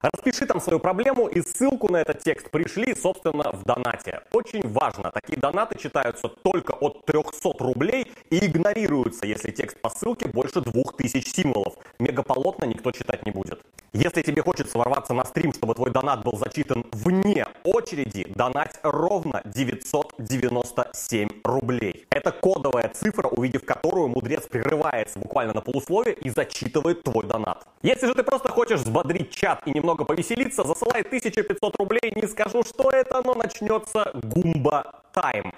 Распиши там свою проблему и ссылку на этот текст пришли, собственно, в донате. Очень важно, такие донаты читаются только от 300 рублей и игнорируются, если текст по ссылке больше 2000 символов. Мегаполотно никто читать не будет. Если тебе хочется ворваться на стрим, чтобы твой донат был зачитан вне очереди, донать ровно 997 рублей. Это кодовая цифра, увидев которую мудрец прерывается буквально на полусловие и зачитывает твой донат. Если же ты просто хочешь взбодрить чат и немного повеселиться, засылай 1500 рублей, не скажу, что это, но начнется гумба тайм.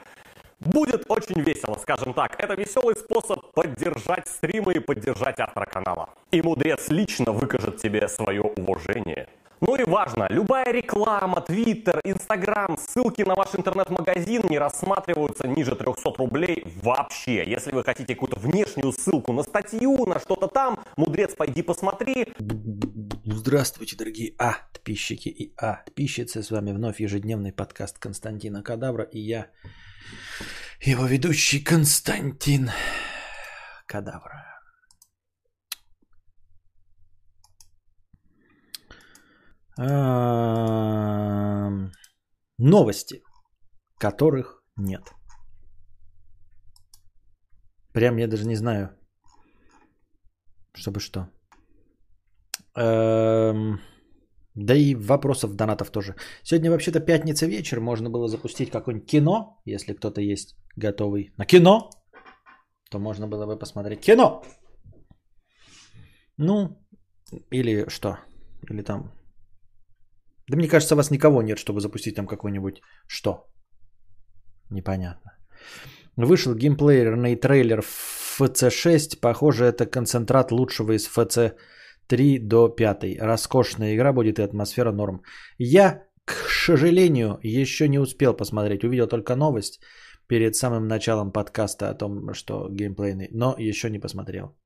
Будет очень весело, скажем так. Это веселый способ поддержать стримы и поддержать автора канала. И мудрец лично выкажет тебе свое уважение. Ну и важно, любая реклама, твиттер, инстаграм, ссылки на ваш интернет-магазин не рассматриваются ниже 300 рублей вообще. Если вы хотите какую-то внешнюю ссылку на статью, на что-то там, мудрец, пойди посмотри. Здравствуйте, дорогие А-подписчики и А-подписчицы. С вами вновь ежедневный подкаст Константина Кадавра и я, его ведущий Константин Кадавра. Новости, которых нет. Прям я даже не знаю, чтобы что. Эм, да и вопросов, донатов тоже. Сегодня вообще-то пятница вечер, можно было запустить какое-нибудь кино, если кто-то есть готовый на кино, то можно было бы посмотреть кино. Ну, или что? Или там да мне кажется, вас никого нет, чтобы запустить там какой-нибудь что? Непонятно. Вышел геймплейерный трейлер FC6. Похоже, это концентрат лучшего из FC3 до 5. Роскошная игра будет и атмосфера норм. Я, к сожалению, еще не успел посмотреть. Увидел только новость перед самым началом подкаста о том, что геймплейный, но еще не посмотрел.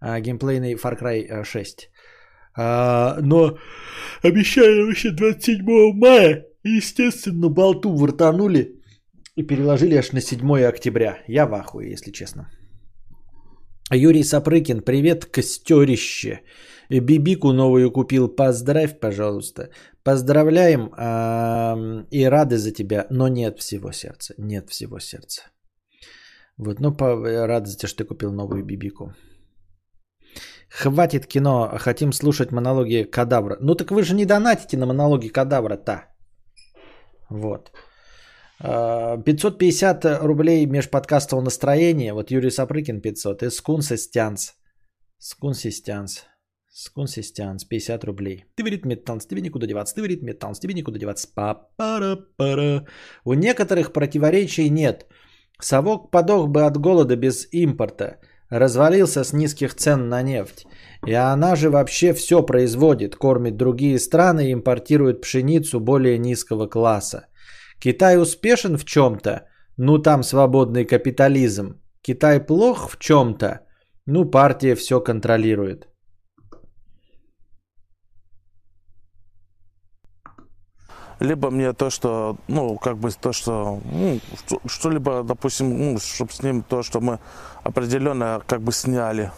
А, геймплейный Far Cry 6. А, но обещали вообще 27 мая. естественно, болту вортанули и переложили аж на 7 октября. Я в ахуе, если честно. Юрий Сапрыкин, привет, костерище. Бибику новую купил, поздравь, пожалуйста. Поздравляем и рады за тебя, но нет всего сердца, нет всего сердца. Вот, ну, по, рад за тебя, что ты купил новую бибику. Хватит кино, хотим слушать монологи кадавра. Ну так вы же не донатите на монологи кадавра-то. Вот. 550 а, рублей межподкастового настроения. Вот Юрий Сапрыкин 500. И Скунсистянс. Скунсистянс. Скунсистянс. 50 рублей. Ты верит металлс, тебе никуда деваться. Ты верит металлс, тебе никуда деваться. Па-пара-пара. У некоторых противоречий нет. Совок подох бы от голода без импорта развалился с низких цен на нефть. И она же вообще все производит, кормит другие страны и импортирует пшеницу более низкого класса. Китай успешен в чем-то, ну там свободный капитализм. Китай плох в чем-то, ну партия все контролирует. Либо мне то, что, ну, как бы то, что, ну, что-либо, допустим, ну, чтобы с ним то, что мы определенно как бы сняли.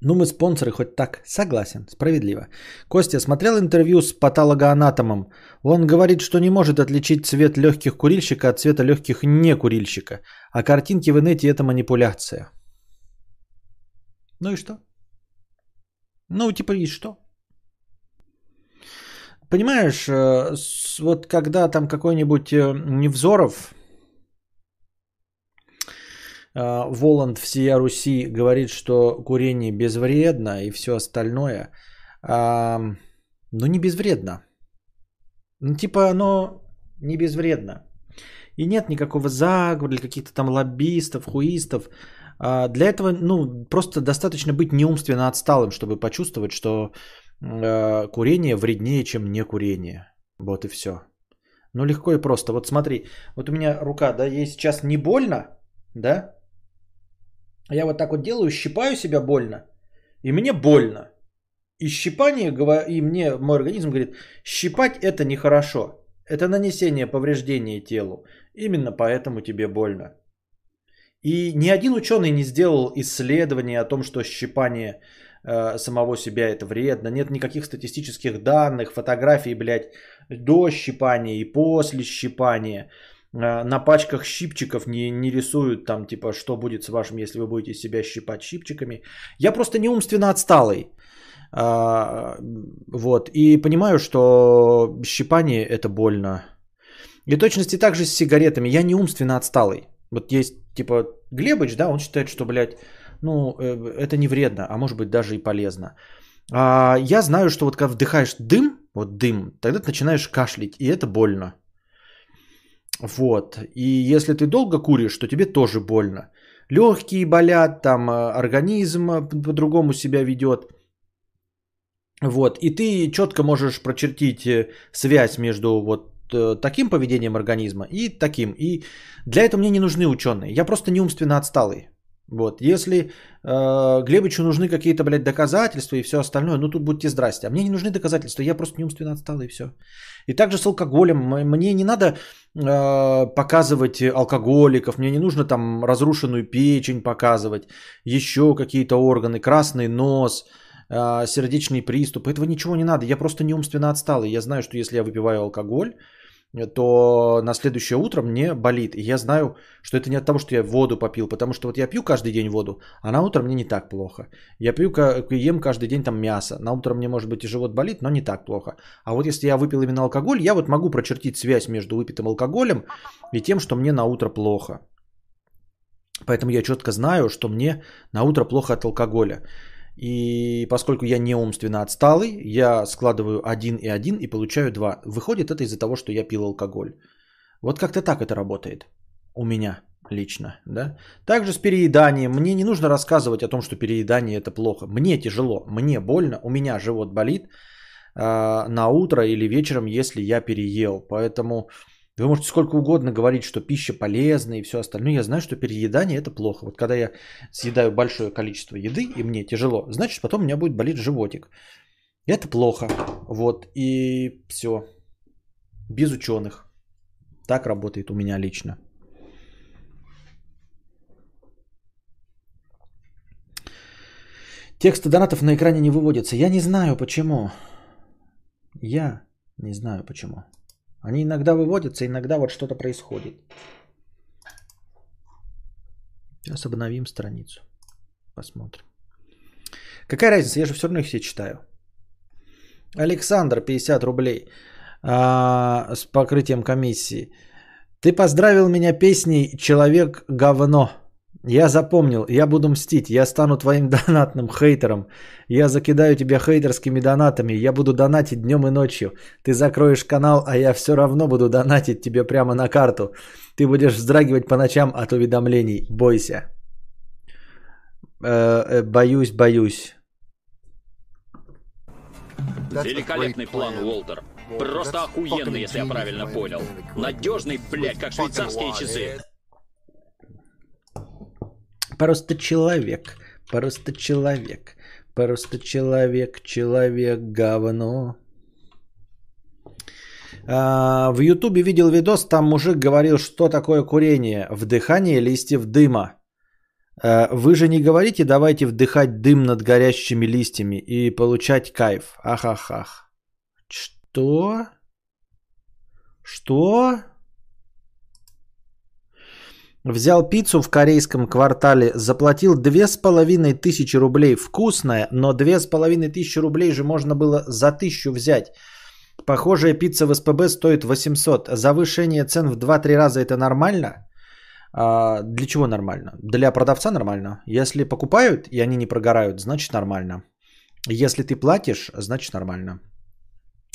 Ну, мы спонсоры хоть так. Согласен, справедливо. Костя смотрел интервью с патологоанатомом. Он говорит, что не может отличить цвет легких курильщика от цвета легких некурильщика. А картинки в инете это манипуляция. Ну и что? Ну, типа, и что? Понимаешь, э, вот когда там какой-нибудь э, Невзоров, э, Воланд всея Руси говорит, что курение безвредно и все остальное, ну не безвредно. Ну типа оно не безвредно. И нет никакого заговора или каких-то там лоббистов, хуистов. А, для этого, ну, просто достаточно быть неумственно отсталым, чтобы почувствовать, что курение вреднее, чем не курение. Вот и все. Ну, легко и просто. Вот смотри, вот у меня рука, да, ей сейчас не больно, да? Я вот так вот делаю, щипаю себя больно. и мне больно. И щипание, и мне мой организм говорит, щипать это нехорошо. Это нанесение повреждения телу. Именно поэтому тебе больно. И ни один ученый не сделал исследование о том, что щипание э, самого себя это вредно. Нет никаких статистических данных, фотографий, блядь, до щипания и после щипания. Э, на пачках щипчиков не, не рисуют там, типа, что будет с вашим, если вы будете себя щипать щипчиками. Я просто не умственно отсталый. А, вот. И понимаю, что щипание это больно. И точности также с сигаретами. Я не умственно отсталый. Вот есть, типа, Глебыч, да, он считает, что, блядь, ну, э, это не вредно, а может быть даже и полезно. А я знаю, что вот когда вдыхаешь дым, вот дым, тогда ты начинаешь кашлять, и это больно. Вот. И если ты долго куришь, то тебе тоже больно. Легкие болят, там э, организм э, по-другому себя ведет. Вот. И ты четко можешь прочертить связь между вот таким поведением организма и таким. И для этого мне не нужны ученые. Я просто не умственно отсталый. Вот, если э, Глебычу нужны какие-то, блядь, доказательства и все остальное, ну тут будьте здрасте. А мне не нужны доказательства, я просто не умственно отстал и все. И также с алкоголем. Мне не надо э, показывать алкоголиков, мне не нужно там разрушенную печень показывать, еще какие-то органы, красный нос, э, сердечный приступ. Этого ничего не надо, я просто не умственно отсталый. Я знаю, что если я выпиваю алкоголь, то на следующее утро мне болит. И я знаю, что это не от того, что я воду попил, потому что вот я пью каждый день воду, а на утро мне не так плохо. Я пью, ем каждый день там мясо, на утро мне может быть и живот болит, но не так плохо. А вот если я выпил именно алкоголь, я вот могу прочертить связь между выпитым алкоголем и тем, что мне на утро плохо. Поэтому я четко знаю, что мне на утро плохо от алкоголя. И поскольку я не умственно отсталый, я складываю один и один и получаю два. Выходит это из-за того, что я пил алкоголь. Вот как-то так это работает у меня лично. Да? Также с перееданием. Мне не нужно рассказывать о том, что переедание это плохо. Мне тяжело, мне больно, у меня живот болит э, на утро или вечером, если я переел. Поэтому вы можете сколько угодно говорить, что пища полезна и все остальное. Я знаю, что переедание это плохо. Вот когда я съедаю большое количество еды и мне тяжело, значит потом у меня будет болеть животик. Это плохо. Вот. И все. Без ученых. Так работает у меня лично. Тексты донатов на экране не выводятся. Я не знаю почему. Я не знаю почему. Они иногда выводятся, иногда вот что-то происходит. Сейчас обновим страницу. Посмотрим. Какая разница? Я же все равно их все читаю. Александр, 50 рублей а, с покрытием комиссии. Ты поздравил меня песней «Человек говно». Я запомнил, я буду мстить, я стану твоим донатным хейтером. Я закидаю тебя хейтерскими донатами, я буду донатить днем и ночью. Ты закроешь канал, а я все равно буду донатить тебе прямо на карту. Ты будешь вздрагивать по ночам от уведомлений. Бойся. Э, э, боюсь, боюсь. Великолепный план, Уолтер. Просто охуенный, если я правильно понял. Надежный, блядь, как швейцарские часы. Просто человек, просто человек, просто человек, человек говно. А, в Ютубе видел видос, там мужик говорил, что такое курение. Вдыхание листьев дыма. А, вы же не говорите, давайте вдыхать дым над горящими листьями и получать кайф. Ахахах. Что? Что? Взял пиццу в корейском квартале, заплатил две с половиной тысячи рублей. Вкусная, но две с половиной тысячи рублей же можно было за тысячу взять. Похожая пицца в СПБ стоит 800. Завышение цен в 2-3 раза это нормально? А, для чего нормально? Для продавца нормально. Если покупают и они не прогорают, значит нормально. Если ты платишь, значит нормально.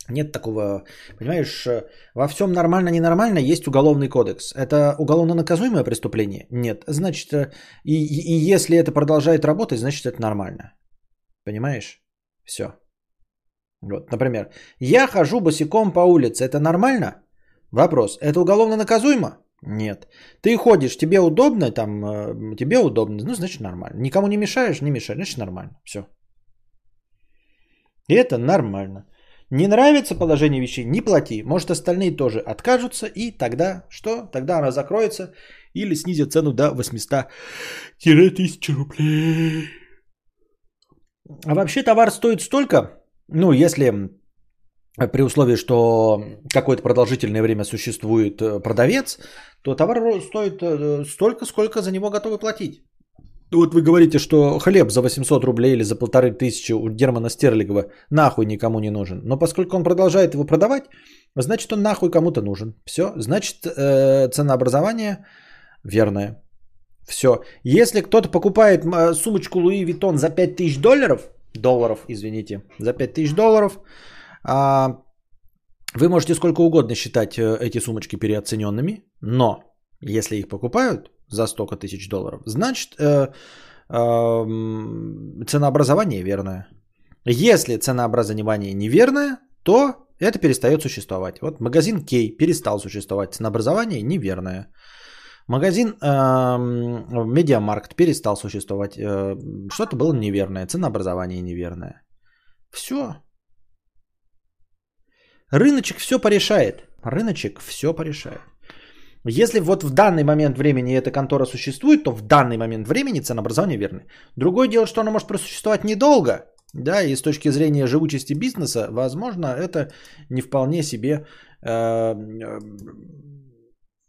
Нет такого, понимаешь, во всем нормально-ненормально есть уголовный кодекс. Это уголовно наказуемое преступление? Нет. Значит, э, и, и, и если это продолжает работать, значит это нормально. Понимаешь? Все. Вот, например, я хожу босиком по улице, это нормально? Вопрос, это уголовно наказуемо? Нет. Ты ходишь, тебе удобно, там, э, тебе удобно, ну, значит нормально. Никому не мешаешь, не мешаешь, значит нормально. Все. И это нормально. Не нравится положение вещей, не плати. Может, остальные тоже откажутся, и тогда что? Тогда она закроется или снизит цену до 800-1000 рублей. А вообще товар стоит столько, ну, если при условии, что какое-то продолжительное время существует э, продавец, то товар стоит э, столько, сколько за него готовы платить. Вот вы говорите, что хлеб за 800 рублей или за полторы тысячи у Германа Стерлигова нахуй никому не нужен. Но поскольку он продолжает его продавать, значит он нахуй кому-то нужен. Все, значит э, ценообразование верное. Все. Если кто-то покупает сумочку Луи Виттон за 5000 долларов, долларов, извините, за 5000 долларов, а, вы можете сколько угодно считать э, эти сумочки переоцененными, но если их покупают за столько тысяч долларов, значит э, э, ценообразование верное. Если ценообразование неверное, то это перестает существовать. Вот магазин Кей перестал существовать, ценообразование неверное. Магазин э, Медиамаркт перестал существовать. Э, что-то было неверное, ценообразование неверное. Все. Рыночек все порешает. Рыночек все порешает. Если вот в данный момент времени эта контора существует, то в данный момент времени ценообразование верное. Другое дело, что оно может просуществовать недолго, да, и с точки зрения живучести бизнеса, возможно, это не вполне себе э,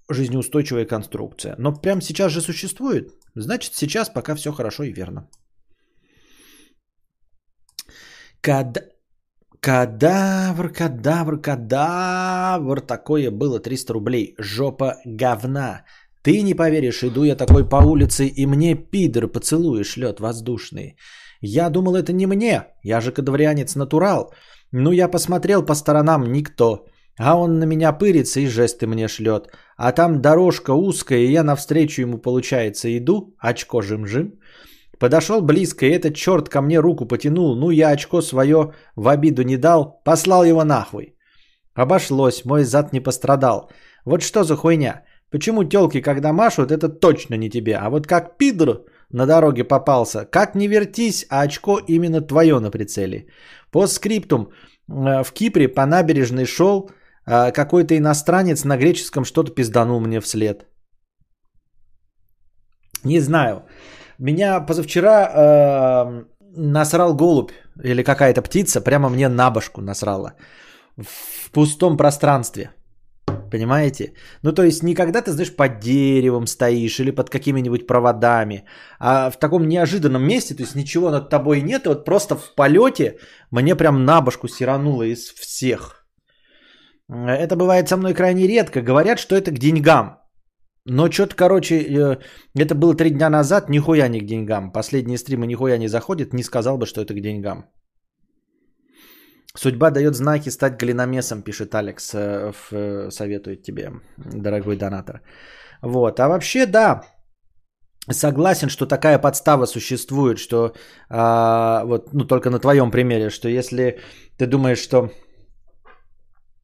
жизнеустойчивая конструкция. Но прямо сейчас же существует, значит сейчас пока все хорошо и верно. Когда, Кадавр, кадавр, кадавр. Такое было 300 рублей. Жопа говна. Ты не поверишь, иду я такой по улице, и мне пидор поцелуи шлет воздушные. Я думал, это не мне. Я же кадаврианец натурал. Ну, я посмотрел по сторонам, никто. А он на меня пырится и жесты мне шлет. А там дорожка узкая, и я навстречу ему, получается, иду, очко жим-жим. Подошел близко, и этот черт ко мне руку потянул. Ну, я очко свое в обиду не дал, послал его нахуй. Обошлось, мой зад не пострадал. Вот что за хуйня? Почему телки, когда машут, это точно не тебе? А вот как пидор на дороге попался, как не вертись, а очко именно твое на прицеле. По скриптум, э, в Кипре по набережной шел, э, какой-то иностранец на греческом что-то пизданул мне вслед. Не знаю. Меня позавчера э, насрал голубь или какая-то птица, прямо мне на башку насрала. В пустом пространстве. Понимаете? Ну, то есть, не когда ты, знаешь, под деревом стоишь или под какими-нибудь проводами, а в таком неожиданном месте, то есть, ничего над тобой нет, и вот просто в полете мне прям на башку сирануло из всех. Это бывает со мной крайне редко. Говорят, что это к деньгам. Но что-то, короче, э, это было три дня назад, нихуя не к деньгам. Последние стримы нихуя не заходят, не сказал бы, что это к деньгам. Судьба дает знаки стать глиномесом, пишет Алекс, э, э, советует тебе, дорогой донатор. Вот, а вообще да, согласен, что такая подстава существует, что а, вот, ну только на твоем примере, что если ты думаешь, что,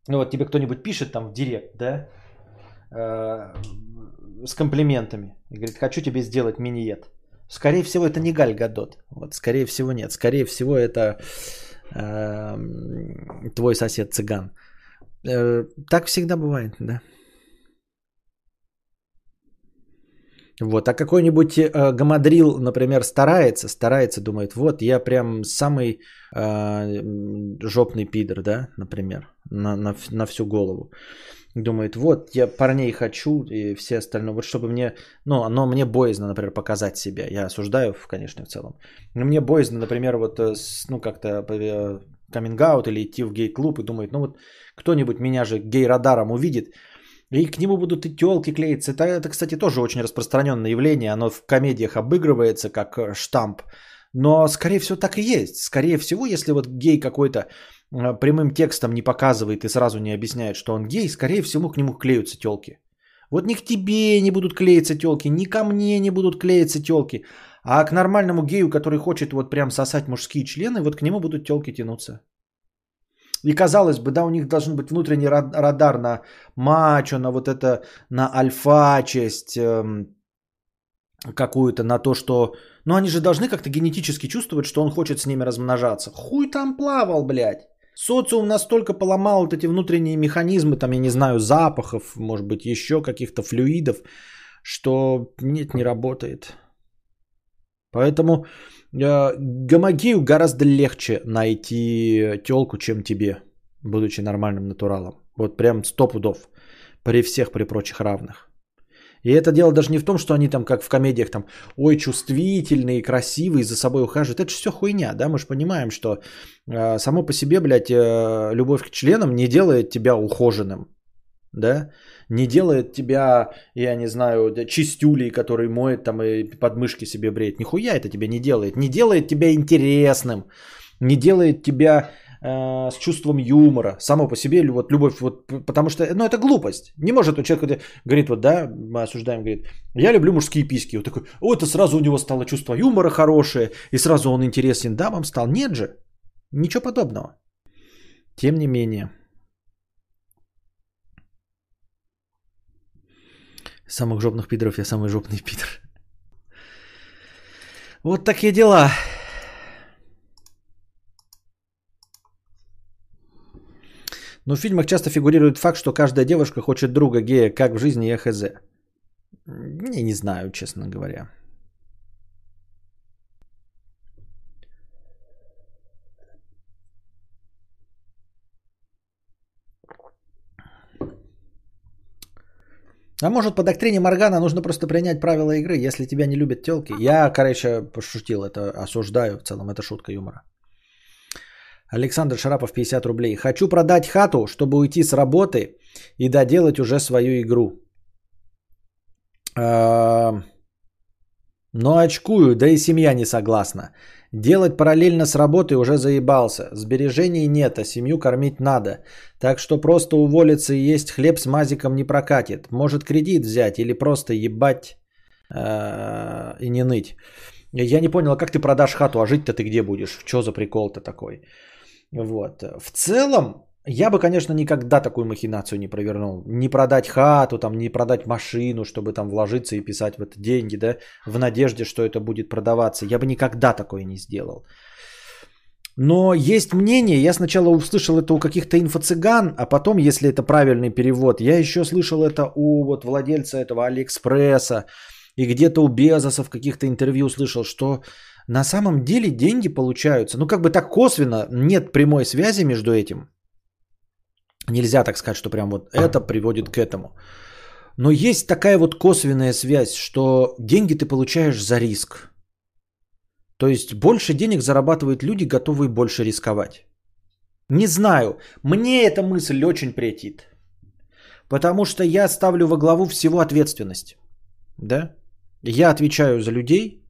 ну вот тебе кто-нибудь пишет там в директ, да, с комплиментами. И говорит, хочу тебе сделать миниет. Скорее всего, это не Галь Гадот. Вот, скорее всего, нет. Скорее всего, это э, твой сосед цыган. Э, так всегда бывает, да. Вот, а какой-нибудь э, гамадрил, например, старается, старается, думает, вот, я прям самый э, жопный пидор, да, например, на, на, на всю голову думает, вот, я парней хочу и все остальное, вот чтобы мне, ну, но мне боязно, например, показать себя. Я осуждаю, конечно, в целом. Но мне боязно, например, вот, э, ну, как-то каминг или идти в гей-клуб и думает, ну, вот кто-нибудь меня же гей-радаром увидит, и к нему будут и телки клеиться. Это, это, кстати, тоже очень распространенное явление. Оно в комедиях обыгрывается как э, штамп. Но, скорее всего, так и есть. Скорее всего, если вот гей какой-то Э, прямым текстом не показывает и сразу не объясняет, что он гей, скорее всего, к нему клеются телки. Вот ни к тебе не будут клеиться телки, ни ко мне не будут клеиться телки. А к нормальному гею, который хочет вот прям сосать мужские члены, вот к нему будут телки тянуться. И казалось бы, да, у них должен быть внутренний радар на мачо, на вот это, на альфа часть эм, какую-то, на то, что, Но они же должны как-то генетически чувствовать, что он хочет с ними размножаться. Хуй там плавал, блядь. Социум настолько поломал вот эти внутренние механизмы, там, я не знаю, запахов, может быть, еще каких-то флюидов, что нет, не работает. Поэтому гомогею гораздо легче найти телку, чем тебе, будучи нормальным натуралом. Вот прям сто пудов при всех, при прочих равных. И это дело даже не в том, что они там, как в комедиях, там, ой, чувствительные, красивые, за собой ухаживают. Это же все хуйня, да? Мы же понимаем, что э, само по себе, блядь, э, любовь к членам не делает тебя ухоженным, да? Не делает тебя, я не знаю, чистюлей, который моет там и подмышки себе бреет. Нихуя это тебя не делает. Не делает тебя интересным, не делает тебя э, с чувством юмора, само по себе, вот любовь, вот, потому что, ну, это глупость. Не может у человека, говорит, вот, да, мы осуждаем, говорит, я люблю мужские писки. Вот такой, о, это сразу у него стало чувство юмора хорошее, и сразу он интересен дамам стал. Нет же, ничего подобного. Тем не менее. Самых жопных пидоров я самый жопный пидор. Вот такие дела. Но в фильмах часто фигурирует факт, что каждая девушка хочет друга гея, как в жизни я хз. Я не знаю, честно говоря. А может, по доктрине Моргана нужно просто принять правила игры, если тебя не любят телки? Я, короче, пошутил, это осуждаю в целом, это шутка юмора. Александр Шарапов, 50 рублей. Хочу продать хату, чтобы уйти с работы и доделать уже свою игру. А, но очкую, да и семья не согласна. Делать параллельно с работой уже заебался. Сбережений нет, а семью кормить надо. Так что просто уволиться и есть хлеб с мазиком не прокатит. Может кредит взять или просто ебать э, и не ныть. Я не понял, а как ты продашь хату, а жить-то ты где будешь? Что за прикол-то такой? Вот. В целом, я бы, конечно, никогда такую махинацию не провернул. Не продать хату, там, не продать машину, чтобы там вложиться и писать в это деньги, да, в надежде, что это будет продаваться. Я бы никогда такое не сделал. Но есть мнение, я сначала услышал это у каких-то инфо-цыган, а потом, если это правильный перевод, я еще слышал это у вот владельца этого Алиэкспресса, и где-то у Безоса в каких-то интервью слышал, что на самом деле деньги получаются. Ну, как бы так косвенно, нет прямой связи между этим. Нельзя так сказать, что прям вот это приводит к этому. Но есть такая вот косвенная связь, что деньги ты получаешь за риск. То есть больше денег зарабатывают люди, готовые больше рисковать. Не знаю, мне эта мысль очень претит. Потому что я ставлю во главу всего ответственность. Да? Я отвечаю за людей,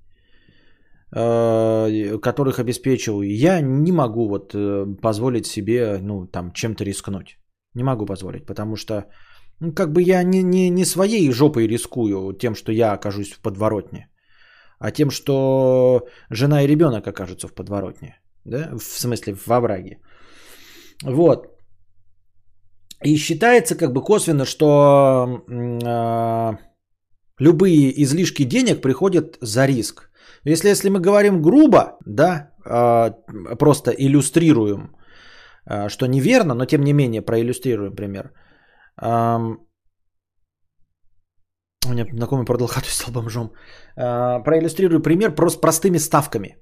Э, которых обеспечиваю, я не могу вот э, позволить себе, ну, там, чем-то рискнуть. Не могу позволить, потому что, ну, как бы я не, не, не своей жопой рискую тем, что я окажусь в подворотне, а тем, что жена и ребенок окажутся в подворотне, да, в смысле в овраге. Вот. И считается как бы косвенно, что э, любые излишки денег приходят за риск. Если, если мы говорим грубо, да, а, просто иллюстрируем, что неверно, но тем не менее проиллюстрируем пример. У меня знакомый продал хату и стал бомжом. А, проиллюстрирую пример просто простыми ставками.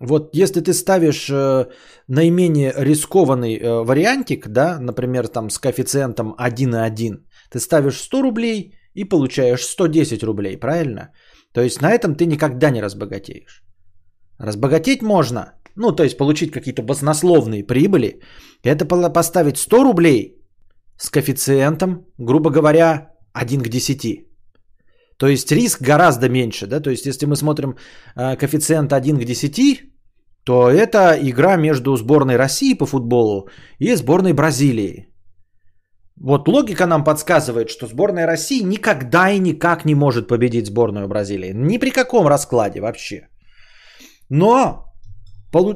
Вот если ты ставишь э, наименее рискованный э, вариантик, да, например, там с коэффициентом 1,1, ты ставишь 100 рублей и получаешь 110 рублей, правильно? То есть на этом ты никогда не разбогатеешь. Разбогатеть можно, ну то есть получить какие-то баснословные прибыли, это поставить 100 рублей с коэффициентом, грубо говоря, 1 к 10. То есть риск гораздо меньше, да, то есть если мы смотрим э, коэффициент 1 к 10, то это игра между сборной России по футболу и сборной Бразилии. Вот логика нам подсказывает, что сборная России никогда и никак не может победить сборную Бразилии. Ни при каком раскладе вообще. Но,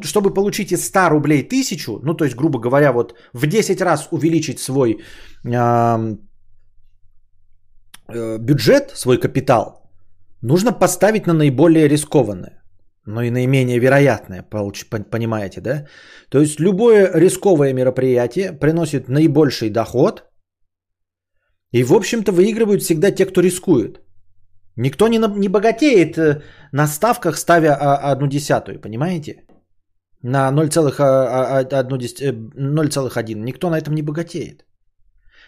чтобы получить из 100 рублей тысячу, ну то есть, грубо говоря, вот в 10 раз увеличить свой э, бюджет, свой капитал, нужно поставить на наиболее рискованное, но и наименее вероятное, понимаете, да? То есть любое рисковое мероприятие приносит наибольший доход, и, в общем-то, выигрывают всегда те, кто рискует. Никто не, не богатеет э, на ставках, ставя а, одну десятую, понимаете? На 0,1. 0,1. Никто на этом не богатеет.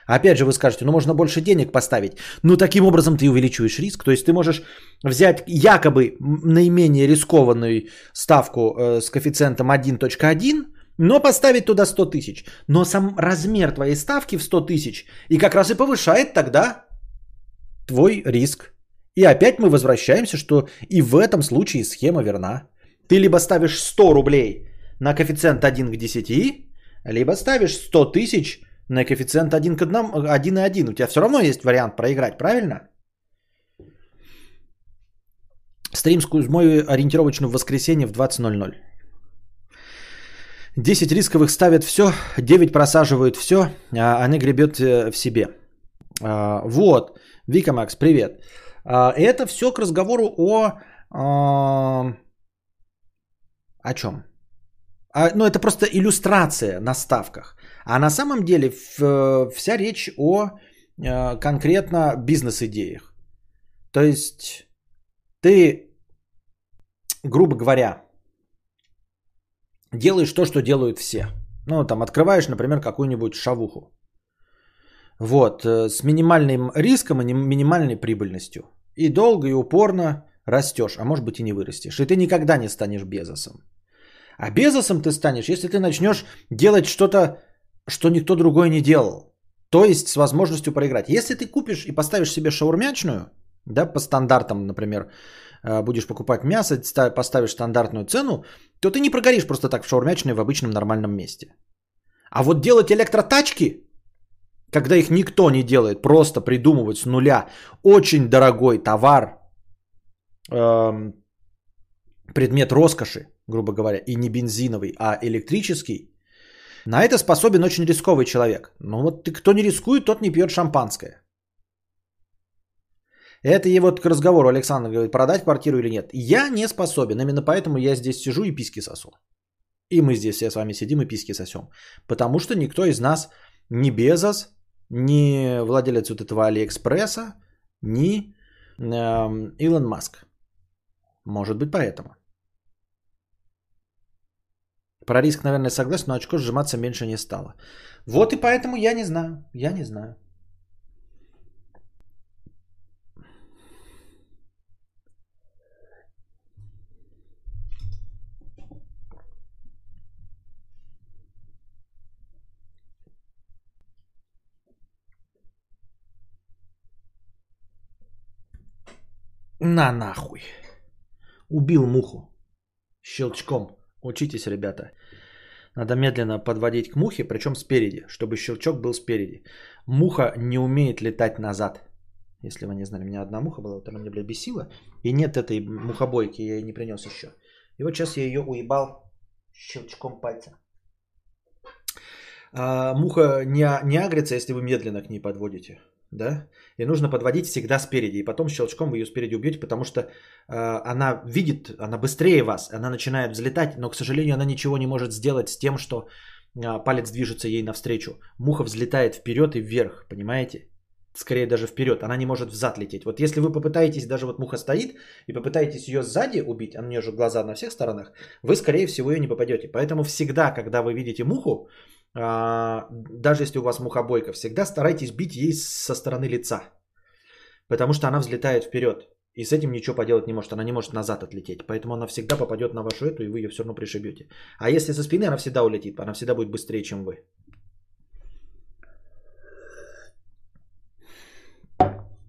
Опять же вы скажете, ну можно больше денег поставить. Ну таким образом ты увеличиваешь риск. То есть ты можешь взять якобы наименее рискованную ставку э, с коэффициентом 1.1, но поставить туда 100 тысяч. Но сам размер твоей ставки в 100 тысяч и как раз и повышает тогда твой риск. И опять мы возвращаемся, что и в этом случае схема верна. Ты либо ставишь 100 рублей на коэффициент 1 к 10, либо ставишь 100 тысяч на коэффициент 1 к 1, 1 и 1. У тебя все равно есть вариант проиграть, правильно? Стрим с Кузьмой ориентировочно в воскресенье в 20.00. 10 рисковых ставят все, 9 просаживают все, а они гребет э, в себе. А, вот, Вика Макс, привет. А, это все к разговору о... О чем? А, ну, это просто иллюстрация на ставках. А на самом деле в, вся речь о э, конкретно бизнес-идеях. То есть ты, грубо говоря, делаешь то, что делают все. Ну, там открываешь, например, какую-нибудь шавуху. Вот, э, с минимальным риском и минимальной прибыльностью. И долго и упорно растешь, а может быть и не вырастешь. И ты никогда не станешь Безосом. А Безосом ты станешь, если ты начнешь делать что-то, что никто другой не делал. То есть с возможностью проиграть. Если ты купишь и поставишь себе шаурмячную, да, по стандартам, например, э, будешь покупать мясо, поставишь стандартную цену, то ты не прогоришь просто так в шаурмячной в обычном нормальном месте. А вот делать электротачки, когда их никто не делает, просто придумывать с нуля очень дорогой товар, эм, предмет роскоши, грубо говоря, и не бензиновый, а электрический, на это способен очень рисковый человек. Ну вот ты, кто не рискует, тот не пьет шампанское. Это и вот к разговору Александр говорит, продать квартиру или нет. Я не способен, именно поэтому я здесь сижу и писки сосу. И мы здесь все с вами сидим и писки сосем. Потому что никто из нас ни Безос, ни владелец вот этого Алиэкспресса, ни э, Илон Маск. Может быть поэтому. Про риск, наверное, согласен, но очко сжиматься меньше не стало. Вот и поэтому я не знаю. Я не знаю. На нахуй. Убил муху. Щелчком. Учитесь, ребята. Надо медленно подводить к мухе, причем спереди, чтобы щелчок был спереди. Муха не умеет летать назад. Если вы не знали, у меня одна муха была, вот она меня, бля, бесила. И нет этой мухобойки, я ее не принес еще. И вот сейчас я ее уебал щелчком пальца. А, муха не, не агрится, если вы медленно к ней подводите да, и нужно подводить всегда спереди, и потом щелчком вы ее спереди убьете, потому что э, она видит, она быстрее вас, она начинает взлетать, но, к сожалению, она ничего не может сделать с тем, что э, палец движется ей навстречу. Муха взлетает вперед и вверх, понимаете? Скорее даже вперед, она не может взад лететь. Вот если вы попытаетесь, даже вот муха стоит, и попытаетесь ее сзади убить, а у нее же глаза на всех сторонах, вы, скорее всего, ее не попадете. Поэтому всегда, когда вы видите муху, даже если у вас мухобойка, всегда старайтесь бить ей со стороны лица. Потому что она взлетает вперед. И с этим ничего поделать не может. Она не может назад отлететь. Поэтому она всегда попадет на вашу эту, и вы ее все равно пришибете. А если со спины, она всегда улетит. Она всегда будет быстрее, чем вы.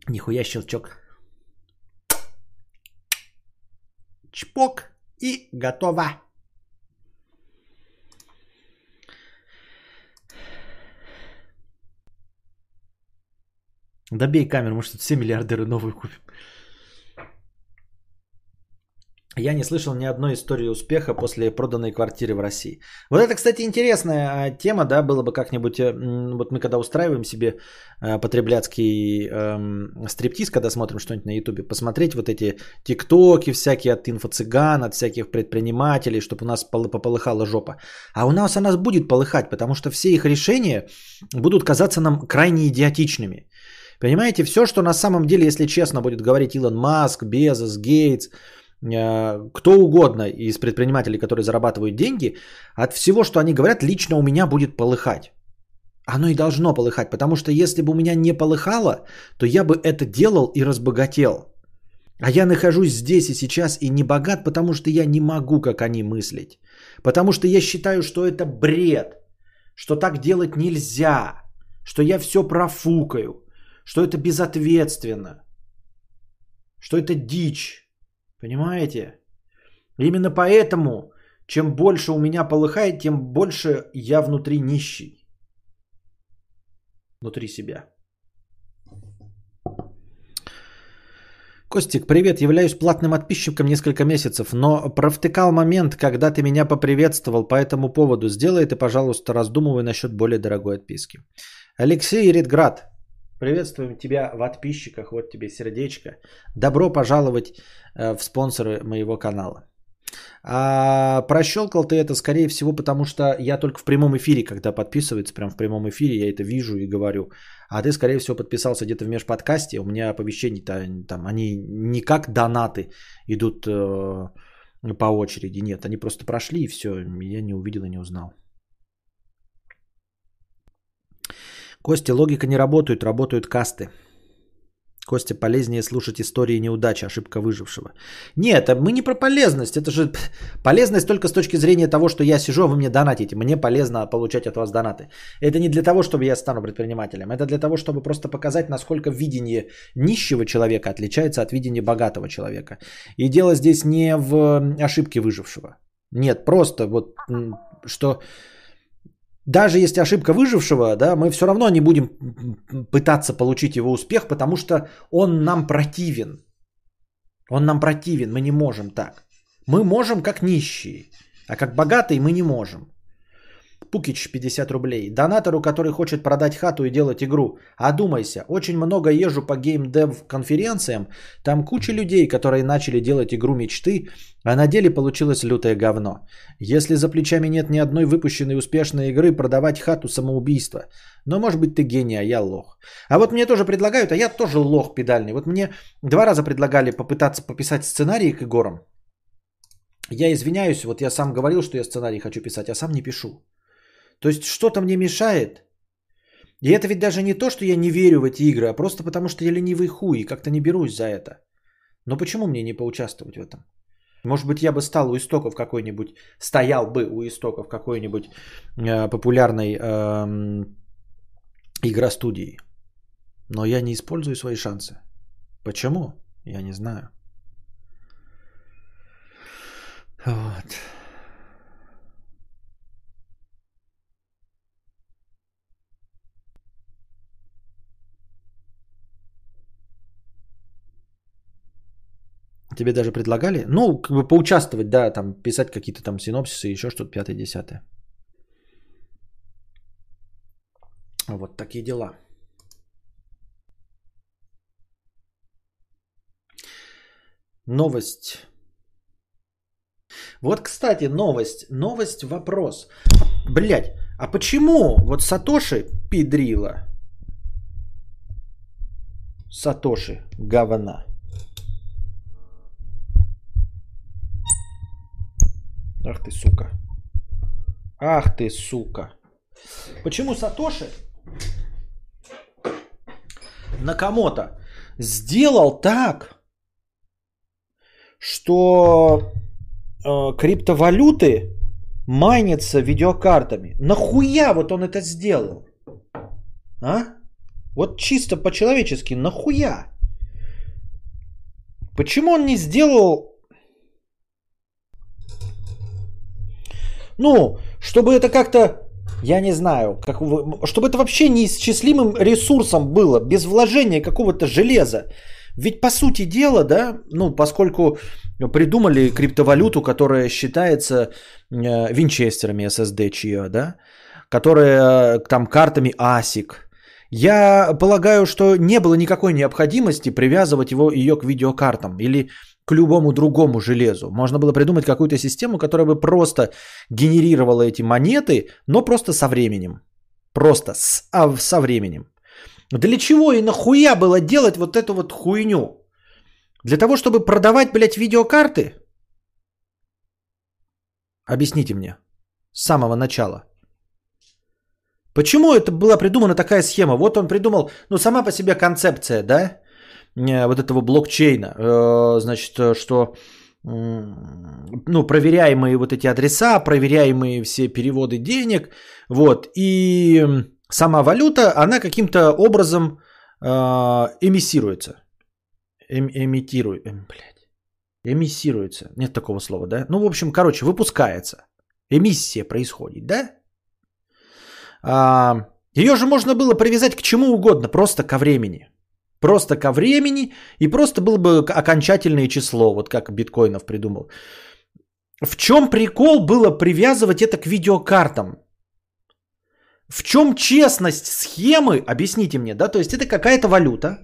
Нихуя щелчок. Чпок. И готово. Добей камеру, может, все миллиардеры новую купим. Я не слышал ни одной истории успеха после проданной квартиры в России. Вот это, кстати, интересная а, тема, да, было бы как-нибудь, э, вот мы когда устраиваем себе э, потребляцкий эм, стриптиз, когда смотрим что-нибудь на ютубе, посмотреть вот эти тиктоки всякие от инфо-цыган, от всяких предпринимателей, чтобы у нас пополыхала жопа. А у нас она будет полыхать, потому что все их решения будут казаться нам крайне идиотичными. Понимаете, все, что на самом деле, если честно, будет говорить Илон Маск, Безос, Гейтс, Э, кто угодно из предпринимателей, которые зарабатывают деньги, от всего, что они говорят, лично у меня будет полыхать. Оно и должно полыхать, потому что если бы у меня не полыхало, то я бы это делал и разбогател. А я нахожусь здесь и сейчас и не богат, потому что я не могу, как они, мыслить. Потому что я считаю, что это бред, что так делать нельзя, что я все профукаю, что это безответственно, что это дичь. Понимаете? Именно поэтому, чем больше у меня полыхает, тем больше я внутри нищий. Внутри себя. Костик, привет, являюсь платным подписчиком несколько месяцев, но провтыкал момент, когда ты меня поприветствовал по этому поводу. Сделай это, пожалуйста, раздумывай насчет более дорогой отписки. Алексей Редград, Приветствуем тебя в подписчиках, вот тебе сердечко. Добро пожаловать э, в спонсоры моего канала. А прощелкал ты это, скорее всего, потому что я только в прямом эфире, когда подписывается, прям в прямом эфире, я это вижу и говорю. А ты, скорее всего, подписался где-то в межподкасте. У меня оповещения-то там, они не как донаты идут э, по очереди. Нет, они просто прошли и все. Я не увидел и не узнал. Костя, логика не работает, работают касты. Костя, полезнее слушать истории неудачи, ошибка выжившего. Нет, мы не про полезность. Это же полезность только с точки зрения того, что я сижу, а вы мне донатите. Мне полезно получать от вас донаты. Это не для того, чтобы я стану предпринимателем. Это для того, чтобы просто показать, насколько видение нищего человека отличается от видения богатого человека. И дело здесь не в ошибке выжившего. Нет, просто вот что даже если ошибка выжившего, да, мы все равно не будем пытаться получить его успех, потому что он нам противен. Он нам противен, мы не можем так. Мы можем как нищие, а как богатые мы не можем. Пукич 50 рублей. Донатору, который хочет продать хату и делать игру. Одумайся, очень много езжу по геймдев конференциям. Там куча людей, которые начали делать игру мечты, а на деле получилось лютое говно. Если за плечами нет ни одной выпущенной успешной игры, продавать хату самоубийство. Но может быть ты гений, а я лох. А вот мне тоже предлагают, а я тоже лох педальный. Вот мне два раза предлагали попытаться пописать сценарий к играм. Я извиняюсь, вот я сам говорил, что я сценарий хочу писать, а сам не пишу. То есть что-то мне мешает. И это ведь даже не то, что я не верю в эти игры, а просто потому, что я ленивый хуй и как-то не берусь за это. Но почему мне не поучаствовать в этом? Может быть, я бы стал у истоков какой-нибудь, стоял бы у истоков какой-нибудь э, популярной э, игростудии. Но я не использую свои шансы. Почему? Я не знаю. Вот. Тебе даже предлагали? Ну, как бы поучаствовать, да, там писать какие-то там синопсисы, еще что-то, пятое, десятое. Вот такие дела. Новость. Вот, кстати, новость. Новость, вопрос. Блять, а почему вот Сатоши педрила? Сатоши говна. Ах ты, сука. Ах ты, сука. Почему Сатоши Накамото сделал так, что э, криптовалюты майнятся видеокартами? Нахуя вот он это сделал? А? Вот чисто по-человечески, нахуя? Почему он не сделал Ну, чтобы это как-то, я не знаю, как, чтобы это вообще неисчислимым ресурсом было, без вложения какого-то железа, Ведь по сути дела, да, ну, поскольку придумали криптовалюту, которая считается э, винчестерами SSD чья, да, которая э, там картами ASIC. Я полагаю, что не было никакой необходимости привязывать его, ее к видеокартам или к любому другому железу. Можно было придумать какую-то систему, которая бы просто генерировала эти монеты, но просто со временем. Просто с, а, со временем. Для чего и нахуя было делать вот эту вот хуйню? Для того, чтобы продавать, блядь, видеокарты? Объясните мне. С самого начала. Почему это была придумана такая схема? Вот он придумал, ну, сама по себе концепция, да, вот этого блокчейна. Э, значит, э, что ну, проверяемые вот эти адреса, проверяемые все переводы денег, вот, и сама валюта, она каким-то образом э, эмиссируется. Эм, эм, эмиссируется, нет такого слова, да? Ну, в общем, короче, выпускается. Эмиссия происходит, да? А, ее же можно было привязать к чему угодно, просто ко времени. Просто ко времени и просто было бы окончательное число, вот как биткоинов придумал. В чем прикол было привязывать это к видеокартам? В чем честность схемы, объясните мне, да, то есть это какая-то валюта,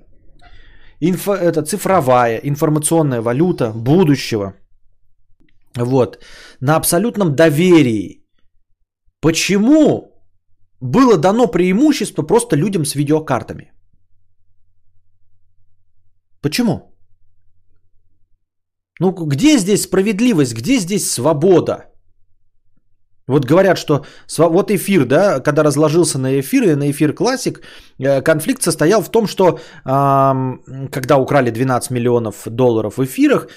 инфо, это цифровая, информационная валюта будущего, вот, на абсолютном доверии. Почему было дано преимущество просто людям с видеокартами? Почему? Ну, где здесь справедливость, где здесь свобода? Вот говорят, что вот эфир, да, когда разложился на эфир и на эфир классик, э, конфликт состоял в том, что когда украли 12 миллионов долларов в эфирах,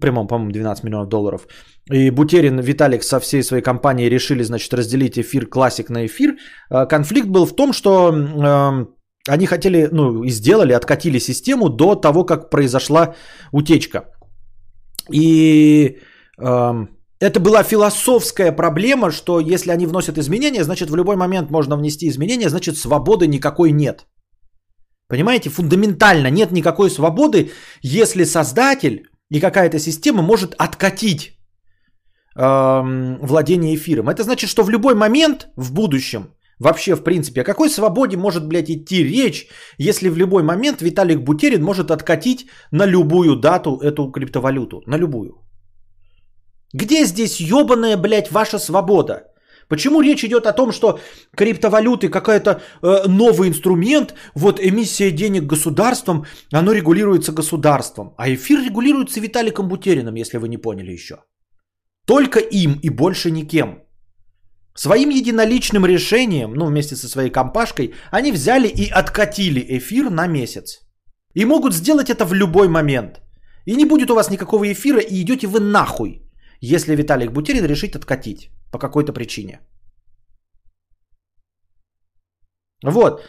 прямом, по-моему, 12 миллионов долларов, и Бутерин, Виталик со всей своей компанией решили, значит, разделить эфир классик на эфир, э, конфликт был в том, что они хотели, ну, и сделали, откатили систему до того, как произошла утечка. И э, это была философская проблема, что если они вносят изменения, значит в любой момент можно внести изменения, значит свободы никакой нет. Понимаете, фундаментально нет никакой свободы, если создатель и какая-то система может откатить э, владение эфиром. Это значит, что в любой момент в будущем Вообще, в принципе, о какой свободе может, блядь, идти речь, если в любой момент Виталик Бутерин может откатить на любую дату эту криптовалюту? На любую. Где здесь ебаная, блядь, ваша свобода? Почему речь идет о том, что криптовалюты какой-то э, новый инструмент, вот эмиссия денег государством, оно регулируется государством, а эфир регулируется Виталиком Бутериным, если вы не поняли еще. Только им и больше никем. Своим единоличным решением, ну вместе со своей компашкой, они взяли и откатили эфир на месяц. И могут сделать это в любой момент. И не будет у вас никакого эфира, и идете вы нахуй, если Виталик Бутерин решит откатить по какой-то причине. Вот.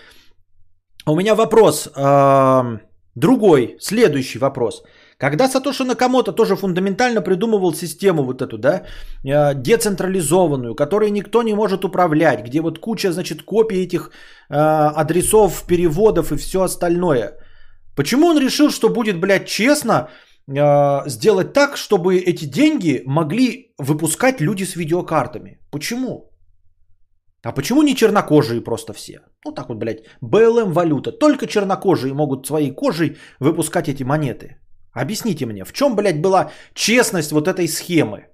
У меня вопрос. Э, другой, следующий вопрос. Когда Сатоши Накамото тоже фундаментально придумывал систему вот эту, да, э, децентрализованную, которой никто не может управлять, где вот куча, значит, копий этих э, адресов, переводов и все остальное. Почему он решил, что будет, блядь, честно э, сделать так, чтобы эти деньги могли выпускать люди с видеокартами? Почему? А почему не чернокожие просто все? Ну так вот, блядь, БЛМ валюта. Только чернокожие могут своей кожей выпускать эти монеты. Объясните мне, в чем, блядь, была честность вот этой схемы?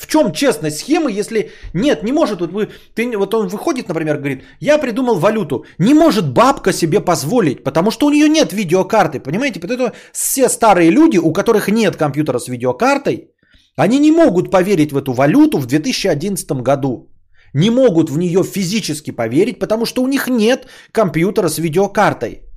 В чем честность схемы, если нет, не может, вот, вы, ты, вот он выходит, например, говорит, я придумал валюту, не может бабка себе позволить, потому что у нее нет видеокарты, понимаете, потому все старые люди, у которых нет компьютера с видеокартой, они не могут поверить в эту валюту в 2011 году, не могут в нее физически поверить, потому что у них нет компьютера с видеокартой.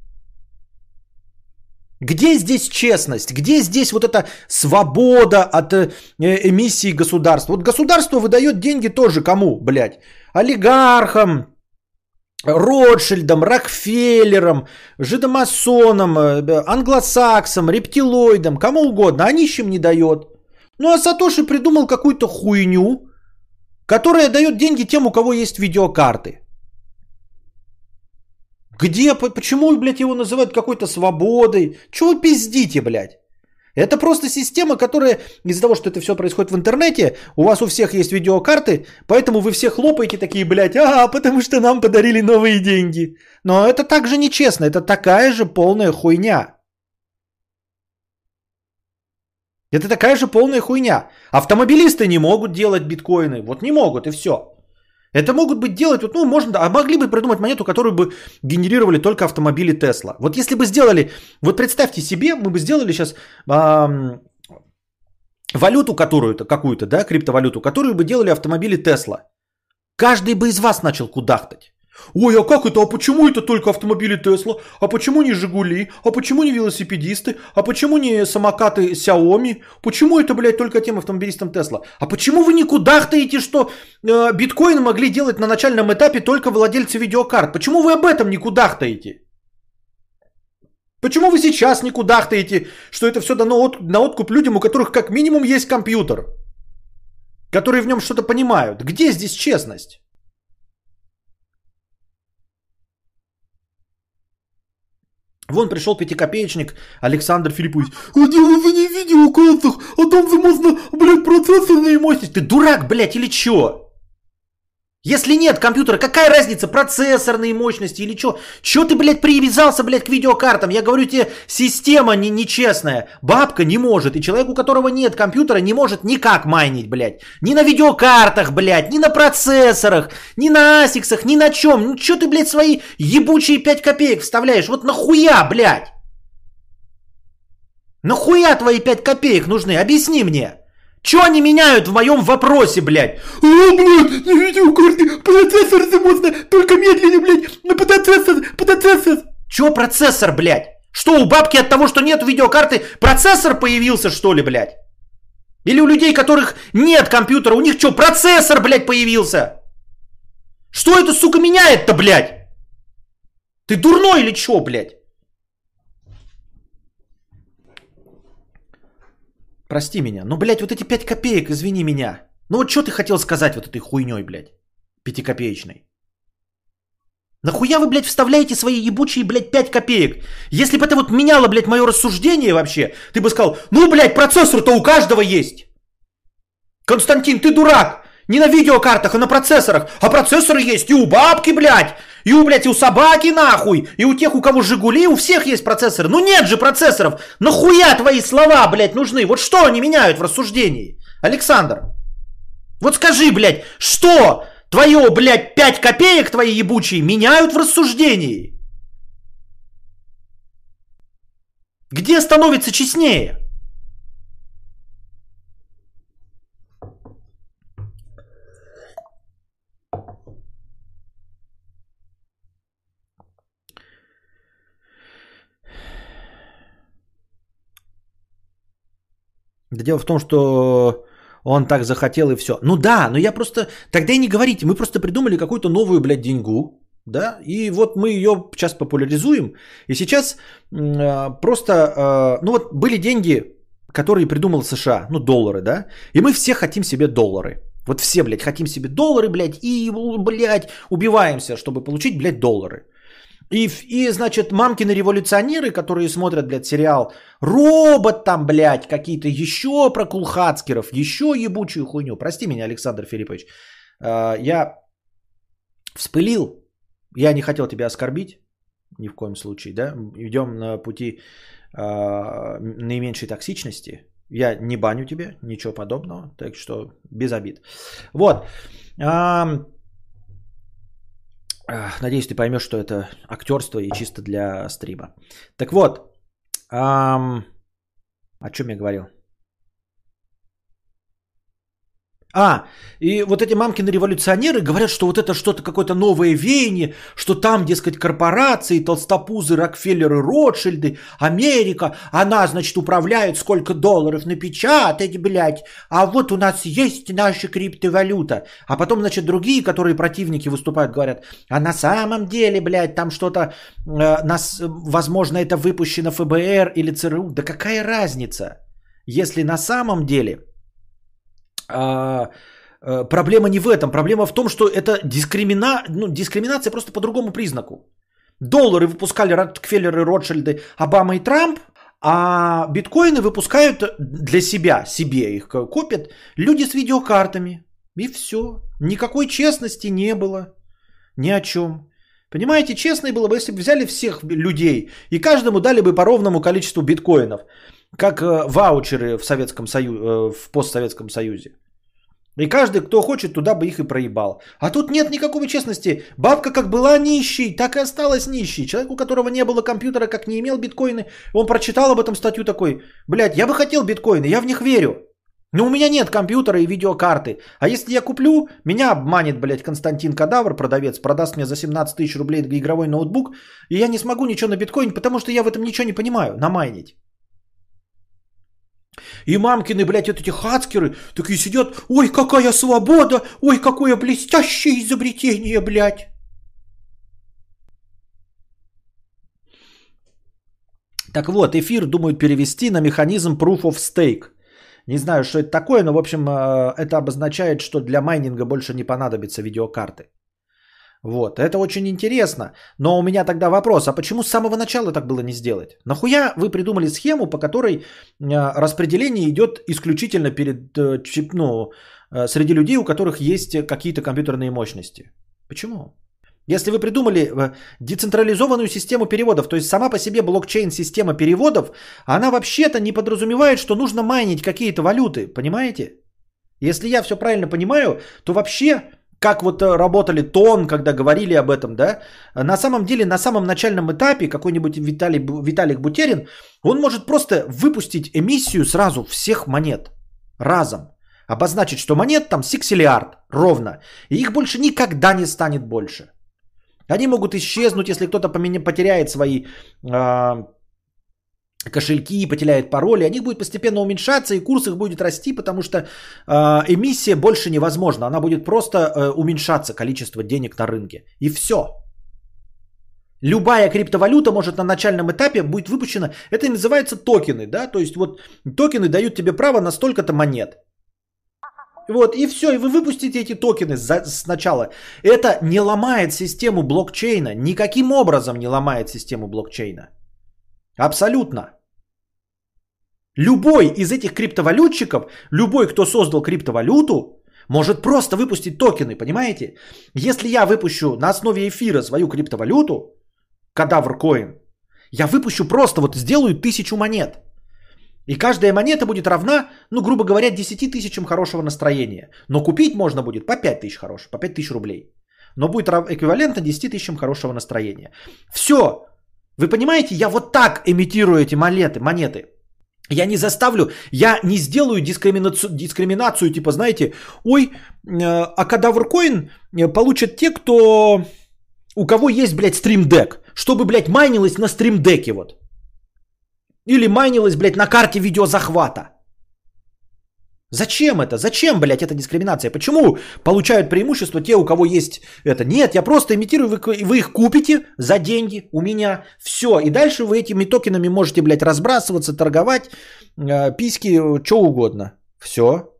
Где здесь честность? Где здесь вот эта свобода от э, эмиссии государства? Вот государство выдает деньги тоже кому, блядь? Олигархам, Ротшильдам, Рокфеллерам, жидомасонам, э, англосаксам, рептилоидам, кому угодно, а нищим не дает. Ну а Сатоши придумал какую-то хуйню, которая дает деньги тем, у кого есть видеокарты. Где, почему, блядь, его называют какой-то свободой? Чего вы пиздите, блядь? Это просто система, которая из-за того, что это все происходит в интернете, у вас у всех есть видеокарты, поэтому вы все хлопаете такие, блядь, а, потому что нам подарили новые деньги. Но это также нечестно, это такая же полная хуйня. Это такая же полная хуйня. Автомобилисты не могут делать биткоины. Вот не могут и все. Это могут быть делать, вот, ну, можно, а могли бы придумать монету, которую бы генерировали только автомобили Тесла. Вот если бы сделали, вот представьте себе, мы бы сделали сейчас эм, валюту которую-то, какую-то, да, криптовалюту, которую бы делали автомобили Тесла. Каждый бы из вас начал кудахтать. Ой, а как это? А почему это только автомобили Тесла? А почему не Жигули? А почему не велосипедисты? А почему не самокаты Xiaomi? Почему это, блядь, только тем автомобилистам Тесла? А почему вы никуда кудахтаете, что э, биткоины могли делать на начальном этапе только владельцы видеокарт? Почему вы об этом не кудахтаете? Почему вы сейчас не кудахтаете, что это все дано от, на откуп людям, у которых как минимум есть компьютер? Которые в нем что-то понимают. Где здесь честность? Вон пришел пятикопеечник Александр Филиппович. А дело в не видеокартах, а там же можно, блядь, процессорные мощности. Ты дурак, блядь, или чё? Если нет компьютера, какая разница, процессорные мощности или что? Чё ты, блядь, привязался, блядь, к видеокартам? Я говорю тебе, система не, нечестная. Бабка не может, и человек, у которого нет компьютера, не может никак майнить, блядь. Ни на видеокартах, блядь, ни на процессорах, ни на асиксах, ни на чем. Ну чё ты, блядь, свои ебучие 5 копеек вставляешь? Вот нахуя, блядь? Нахуя твои 5 копеек нужны? Объясни мне. Чё они меняют в моем вопросе, блядь? А, блядь, не видеокарты, процессор можно, только медленнее, блядь, процессор, процессор. Чё процессор, блядь? Что, у бабки от того, что нет видеокарты, процессор появился, что ли, блядь? Или у людей, которых нет компьютера, у них что, процессор, блядь, появился? Что это, сука, меняет-то, блядь? Ты дурной или чё, блядь? Прости меня. Ну, блядь, вот эти 5 копеек, извини меня. Ну вот что ты хотел сказать вот этой хуйней, блядь, пятикопеечной? Нахуя вы, блядь, вставляете свои ебучие, блядь, 5 копеек? Если бы это вот меняло, блядь, мое рассуждение вообще, ты бы сказал, ну, блядь, процессор-то у каждого есть. Константин, ты дурак. Не на видеокартах, а на процессорах. А процессоры есть и у бабки, блядь. И у, блядь, и у собаки нахуй. И у тех, у кого Жигули, у всех есть процессоры. Ну нет же процессоров. Нахуя твои слова, блядь, нужны? Вот что они меняют в рассуждении? Александр. Вот скажи, блядь, что твое, блядь, 5 копеек твои ебучие меняют в рассуждении? Где становится честнее? Да дело в том, что он так захотел и все. Ну да, но я просто... Тогда и не говорите, мы просто придумали какую-то новую, блядь, деньгу, да, и вот мы ее сейчас популяризуем. И сейчас э, просто, э, ну вот были деньги, которые придумал США, ну доллары, да, и мы все хотим себе доллары. Вот все, блядь, хотим себе доллары, блядь, и, блядь, убиваемся, чтобы получить, блядь, доллары. И, и, значит, мамкины революционеры, которые смотрят, блядь, сериал «Робот» там, блядь, какие-то еще про кулхацкеров, еще ебучую хуйню. Прости меня, Александр Филиппович. А, я вспылил, я не хотел тебя оскорбить, ни в коем случае, да. Идем на пути э, наименьшей токсичности. Я не баню тебе, ничего подобного, так что без обид. Вот. Надеюсь, ты поймешь, что это актерство и чисто для стрима. Так вот, эм, о чем я говорил? А, и вот эти мамкины революционеры говорят, что вот это что-то, какое-то новое веяние, что там, дескать, корпорации, толстопузы, Рокфеллеры, Ротшильды, Америка, она, значит, управляет, сколько долларов напечатать, блядь, а вот у нас есть наша криптовалюта. А потом, значит, другие, которые противники выступают, говорят, а на самом деле, блядь, там что-то, э, нас, возможно, это выпущено ФБР или ЦРУ. Да какая разница, если на самом деле проблема не в этом. Проблема в том, что это дискримина... ну, дискриминация просто по другому признаку. Доллары выпускали Рокфеллеры, Ротшильды, Обама и Трамп, а биткоины выпускают для себя, себе их копят люди с видеокартами. И все. Никакой честности не было. Ни о чем. Понимаете, честно было бы, если бы взяли всех людей и каждому дали бы по ровному количеству биткоинов, как э, ваучеры в Советском Союзе, э, в постсоветском Союзе. И каждый, кто хочет, туда бы их и проебал. А тут нет никакой честности. Бабка как была нищей, так и осталась нищей. Человек, у которого не было компьютера, как не имел биткоины, он прочитал об этом статью такой, блядь, я бы хотел биткоины, я в них верю. Но у меня нет компьютера и видеокарты. А если я куплю, меня обманет, блядь, Константин Кадавр, продавец, продаст мне за 17 тысяч рублей игровой ноутбук, и я не смогу ничего на биткоин, потому что я в этом ничего не понимаю, намайнить. И мамкины, блядь, вот эти хацкеры такие сидят, ой, какая свобода, ой, какое блестящее изобретение, блядь. Так вот, эфир думают перевести на механизм Proof of Stake. Не знаю, что это такое, но, в общем, э, это обозначает, что для майнинга больше не понадобятся видеокарты. Вот, это очень интересно. Но у меня тогда вопрос, а почему с самого начала так было не сделать? Нахуя вы придумали схему, по которой э, распределение идет исключительно перед, э, ну, среди людей, у которых есть какие-то компьютерные мощности? Почему? Если вы придумали э, децентрализованную систему переводов, то есть сама по себе блокчейн-система переводов, она вообще-то не подразумевает, что нужно майнить какие-то валюты, понимаете? Если я все правильно понимаю, то вообще, как вот э, работали ТОН, когда говорили об этом, да, на самом деле на самом начальном этапе какой-нибудь Виталий, Виталик Бутерин, он может просто выпустить эмиссию сразу всех монет разом. Обозначить, что монет там сикселиард ровно. И их больше никогда не станет больше. Они могут исчезнуть, если кто-то потеряет свои э, кошельки, потеряет пароли. Они будут постепенно уменьшаться, и курс их будет расти, потому что э, эмиссия больше невозможна. Она будет просто э, уменьшаться, количество денег на рынке. И все. Любая криптовалюта может на начальном этапе быть выпущена. Это называется токены, да, то есть вот токены дают тебе право на столько-то монет. Вот, и все, и вы выпустите эти токены за, сначала. Это не ломает систему блокчейна, никаким образом не ломает систему блокчейна. Абсолютно. Любой из этих криптовалютчиков, любой, кто создал криптовалюту, может просто выпустить токены, понимаете? Если я выпущу на основе эфира свою криптовалюту, кадавр коин, я выпущу просто, вот сделаю тысячу монет – и каждая монета будет равна, ну, грубо говоря, 10 тысячам хорошего настроения. Но купить можно будет по 5 тысяч хороших, по 5 тысяч рублей. Но будет эквивалентно 10 тысячам хорошего настроения. Все. Вы понимаете, я вот так имитирую эти монеты, монеты. Я не заставлю, я не сделаю дискриминацию, дискриминацию типа, знаете, ой, э, а кадавр коин э, получат те, кто, у кого есть, блядь, стримдек, чтобы, блядь, майнилось на стримдеке вот. Или майнилось, блядь, на карте видеозахвата. Зачем это? Зачем, блядь, эта дискриминация? Почему получают преимущество те, у кого есть это? Нет, я просто имитирую, вы, вы их купите за деньги у меня. Все. И дальше вы этими токенами можете, блядь, разбрасываться, торговать, э, письки, что угодно. Все.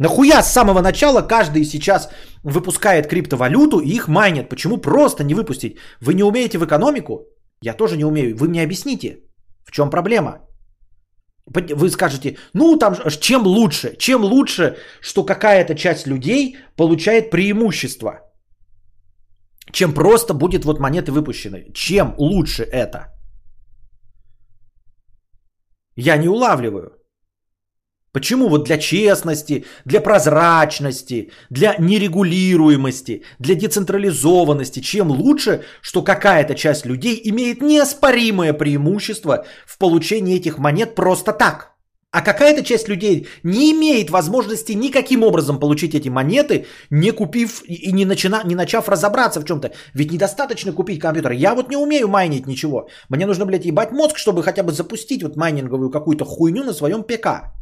Нахуя с самого начала каждый сейчас выпускает криптовалюту и их майнят? Почему просто не выпустить? Вы не умеете в экономику? Я тоже не умею. Вы мне объясните. В чем проблема? Вы скажете, ну там чем лучше? Чем лучше, что какая-то часть людей получает преимущество? Чем просто будет вот монеты выпущены? Чем лучше это? Я не улавливаю. Почему вот для честности, для прозрачности, для нерегулируемости, для децентрализованности, чем лучше, что какая-то часть людей имеет неоспоримое преимущество в получении этих монет просто так. А какая-то часть людей не имеет возможности никаким образом получить эти монеты, не купив и не, начина, не начав разобраться в чем-то. Ведь недостаточно купить компьютер. Я вот не умею майнить ничего. Мне нужно, блядь, ебать мозг, чтобы хотя бы запустить вот майнинговую какую-то хуйню на своем ПК.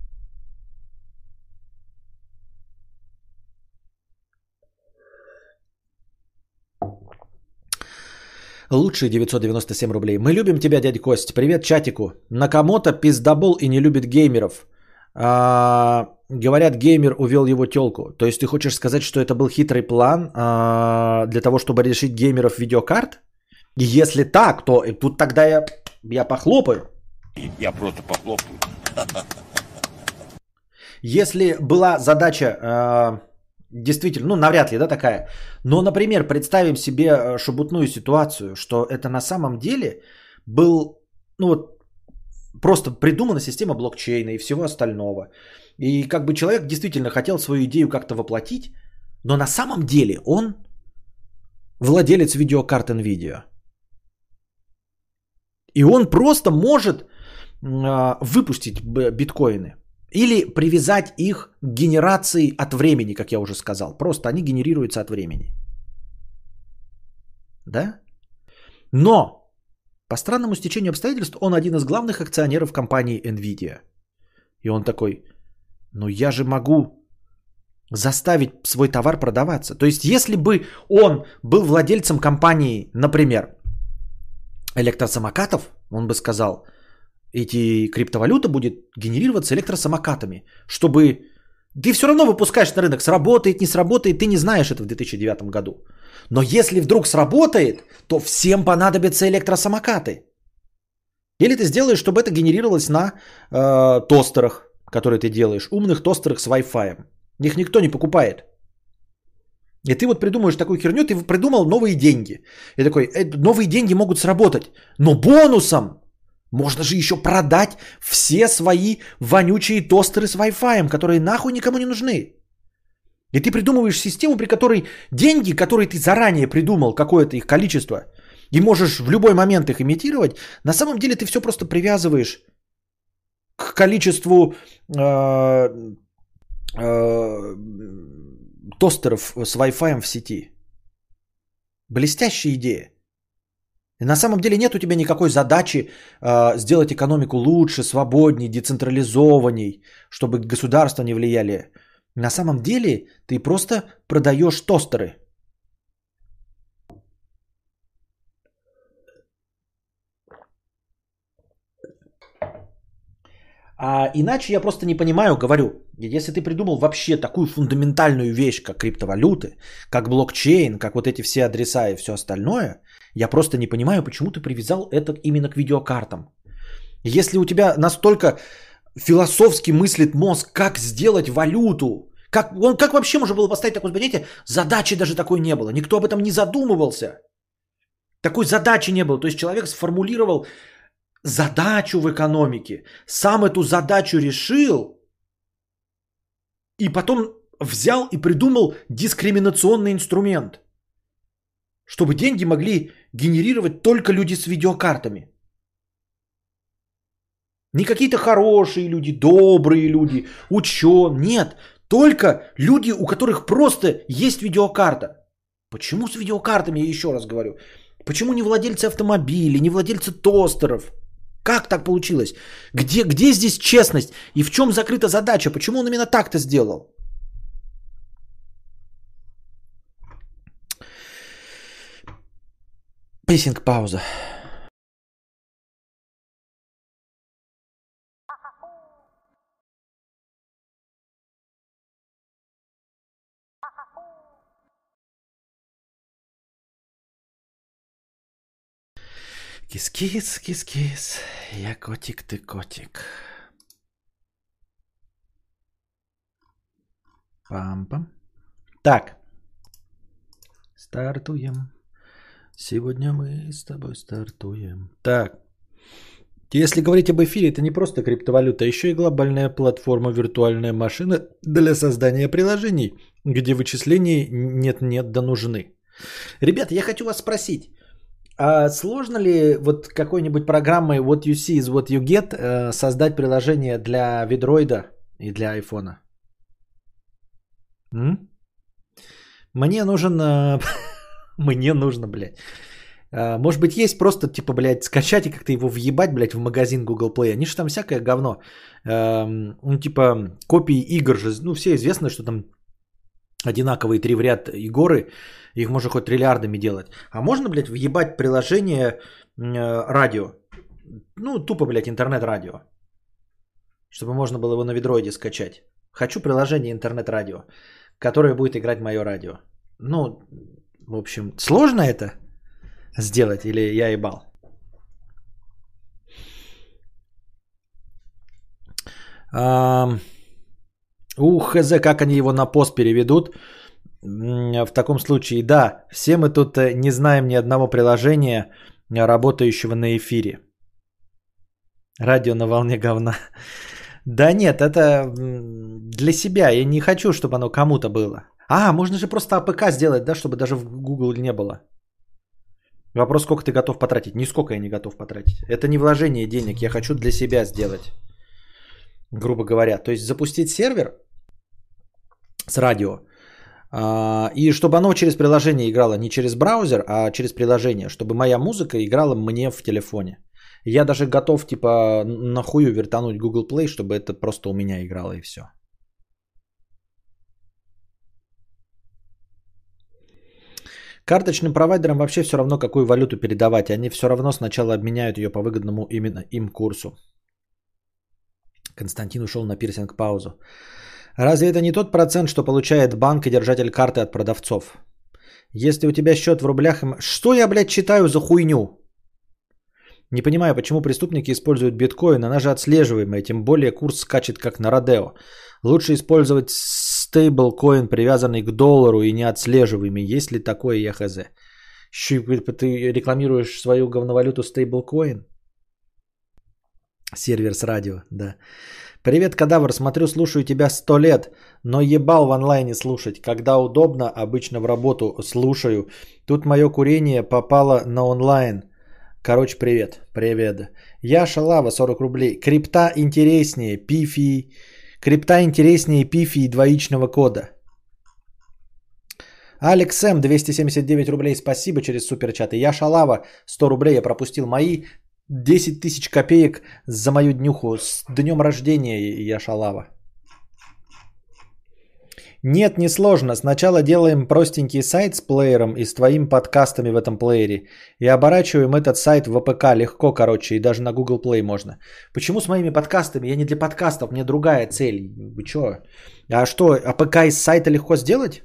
Лучшие 997 рублей. Мы любим тебя, дядя Кость. Привет чатику. Накамото пиздобол и не любит геймеров. А, говорят, геймер увел его телку. То есть ты хочешь сказать, что это был хитрый план а, для того, чтобы решить геймеров видеокарт? И если так, то тут тогда я, я похлопаю. Я просто похлопаю. Если была задача э, действительно, ну, навряд ли, да, такая. Но, например, представим себе э, шебутную ситуацию, что это на самом деле был, ну, вот, просто придумана система блокчейна и всего остального. И как бы человек действительно хотел свою идею как-то воплотить, но на самом деле он владелец видеокарт NVIDIA. И он просто может э, выпустить биткоины. Или привязать их к генерации от времени, как я уже сказал. Просто они генерируются от времени. Да? Но по странному стечению обстоятельств он один из главных акционеров компании Nvidia. И он такой, ну я же могу заставить свой товар продаваться. То есть если бы он был владельцем компании, например, электросамокатов, он бы сказал – эти криптовалюта будет генерироваться электросамокатами, чтобы ты все равно выпускаешь на рынок, сработает, не сработает, ты не знаешь это в 2009 году. Но если вдруг сработает, то всем понадобятся электросамокаты. Или ты сделаешь, чтобы это генерировалось на э, тостерах, которые ты делаешь, умных тостерах с Wi-Fi. Их никто не покупает. И ты вот придумаешь такую херню, ты придумал новые деньги. И такой, э, новые деньги могут сработать, но бонусом можно же еще продать все свои вонючие тостеры с Wi-Fi, которые нахуй никому не нужны. И ты придумываешь систему, при которой деньги, которые ты заранее придумал, какое-то их количество, и можешь в любой момент их имитировать, на самом деле ты все просто привязываешь к количеству э, э, тостеров с Wi-Fi в сети. Блестящая идея. На самом деле нет у тебя никакой задачи э, сделать экономику лучше, свободнее, децентрализованней, чтобы государства не влияли. На самом деле ты просто продаешь тостеры. А иначе я просто не понимаю, говорю, если ты придумал вообще такую фундаментальную вещь, как криптовалюты, как блокчейн, как вот эти все адреса и все остальное, я просто не понимаю, почему ты привязал это именно к видеокартам. Если у тебя настолько философски мыслит мозг, как сделать валюту, как, он, как вообще можно было поставить такое понятие, задачи даже такой не было, никто об этом не задумывался. Такой задачи не было. То есть человек сформулировал задачу в экономике, сам эту задачу решил, и потом взял и придумал дискриминационный инструмент, чтобы деньги могли генерировать только люди с видеокартами. Не какие-то хорошие люди, добрые люди, ученые. Нет, только люди, у которых просто есть видеокарта. Почему с видеокартами, я еще раз говорю. Почему не владельцы автомобилей, не владельцы тостеров? Как так получилось? Где, где здесь честность? И в чем закрыта задача? Почему он именно так-то сделал? Пейсинг пауза. Кис-кис, кис-кис, я котик, ты котик. Пам-пам. Так, стартуем. Сегодня мы с тобой стартуем. Так, если говорить об эфире, это не просто криптовалюта, а еще и глобальная платформа виртуальная машина для создания приложений, где вычислений нет-нет да нужны. Ребята, я хочу вас спросить, а сложно ли вот какой-нибудь программой What You See is What You Get э, создать приложение для Видроида и для айфона? Мне нужен... Э, мне нужно, блядь. Э, может быть, есть просто, типа, блядь, скачать и как-то его въебать, блядь, в магазин Google Play. Они же там всякое говно. Эм, ну, типа, копии игр же, ну, все известно, что там одинаковые три в ряд игры, их можно хоть триллиардами делать. А можно, блядь, въебать приложение э, радио? Ну, тупо, блядь, интернет-радио. Чтобы можно было его на ведроиде скачать. Хочу приложение интернет-радио, которое будет играть мое радио. Ну, в общем, сложно это? сделать, или я ебал. А, у хз, как они его на пост переведут. В таком случае, да, все мы тут э, не знаем ни одного приложения, работающего на эфире. Радио на волне говна. Да нет, это для себя. Я не хочу, чтобы оно кому-то было. А, можно же просто APK сделать, да, чтобы даже в Google не было. Вопрос, сколько ты готов потратить. Нисколько я не готов потратить. Это не вложение денег, я хочу для себя сделать. Грубо говоря. То есть запустить сервер с радио. А, и чтобы оно через приложение играло не через браузер, а через приложение. Чтобы моя музыка играла мне в телефоне. Я даже готов, типа, нахую вертануть Google Play, чтобы это просто у меня играло и все. Карточным провайдерам вообще все равно, какую валюту передавать. Они все равно сначала обменяют ее по выгодному именно им курсу. Константин ушел на пирсинг паузу. Разве это не тот процент, что получает банк и держатель карты от продавцов? Если у тебя счет в рублях... Что я, блядь, читаю за хуйню? Не понимаю, почему преступники используют биткоин, она же отслеживаемая, тем более курс скачет как на Родео. Лучше использовать стейблкоин, привязанный к доллару и неотслеживаемый. Есть ли такое ЕХЗ? Ты рекламируешь свою говновалюту стейблкоин? Сервер с радио, да. Привет, кадавр, смотрю, слушаю тебя сто лет, но ебал в онлайне слушать. Когда удобно, обычно в работу слушаю. Тут мое курение попало на онлайн. Короче, привет. Привет. Я Шалава, 40 рублей. Крипта интереснее, пифи. Крипта интереснее пифи двоичного кода. Алекс М, 279 рублей, спасибо через суперчаты. Я Шалава, 100 рублей, я пропустил мои 10 тысяч копеек за мою днюху. С днем рождения, я Шалава. Нет, не сложно. Сначала делаем простенький сайт с плеером и с твоими подкастами в этом плеере. И оборачиваем этот сайт в APK легко, короче, и даже на Google Play можно. Почему с моими подкастами? Я не для подкастов, мне другая цель. Вы что? А что, APK из сайта легко сделать?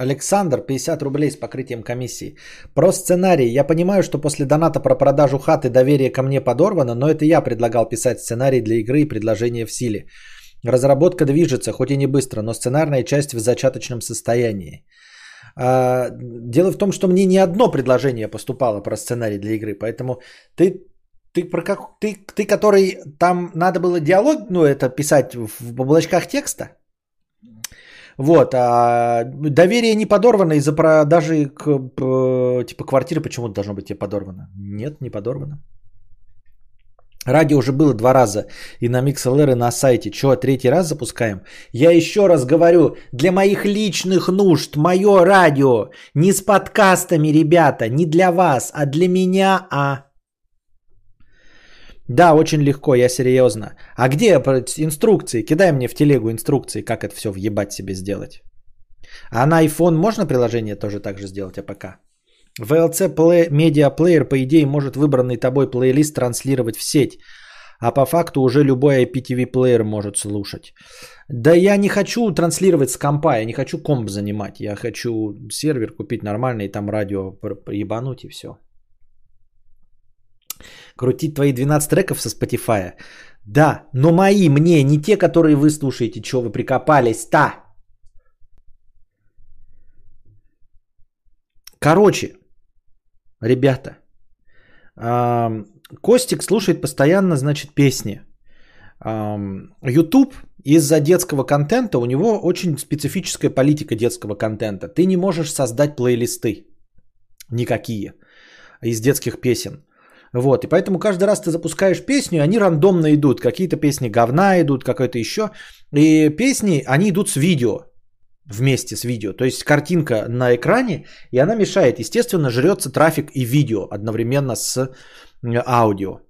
Александр, 50 рублей с покрытием комиссии. Про сценарий. Я понимаю, что после доната про продажу хаты доверие ко мне подорвано, но это я предлагал писать сценарий для игры и предложение в силе. Разработка движется, хоть и не быстро, но сценарная часть в зачаточном состоянии. А, дело в том, что мне не одно предложение поступало про сценарий для игры, поэтому ты ты, про как, ты, ты, который там надо было диалог, ну, это писать в, в облачках текста, вот, а доверие не подорвано из-за продажи к, типа квартиры почему-то должно быть тебе подорвано. Нет, не подорвано. Радио уже было два раза и на MixLR, и на сайте. Чего, третий раз запускаем? Я еще раз говорю, для моих личных нужд, мое радио, не с подкастами, ребята, не для вас, а для меня, а да, очень легко, я серьезно. А где инструкции? Кидай мне в телегу инструкции, как это все въебать себе сделать. А на iPhone можно приложение тоже так же сделать, APK? VLC Play, Media Player, по идее, может выбранный тобой плейлист транслировать в сеть. А по факту уже любой IPTV плеер может слушать. Да я не хочу транслировать с компа, я не хочу комп занимать. Я хочу сервер купить нормальный, и там радио ебануть и все крутить твои 12 треков со Spotify. Да, но мои мне, не те, которые вы слушаете, что вы прикопались-то. Короче, ребята, Костик слушает постоянно, значит, песни. YouTube из-за детского контента, у него очень специфическая политика детского контента. Ты не можешь создать плейлисты никакие из детских песен. Вот, и поэтому каждый раз ты запускаешь песню, они рандомно идут. Какие-то песни говна идут, какое-то еще. И песни, они идут с видео, вместе с видео. То есть картинка на экране, и она мешает. Естественно, жрется трафик и видео одновременно с аудио.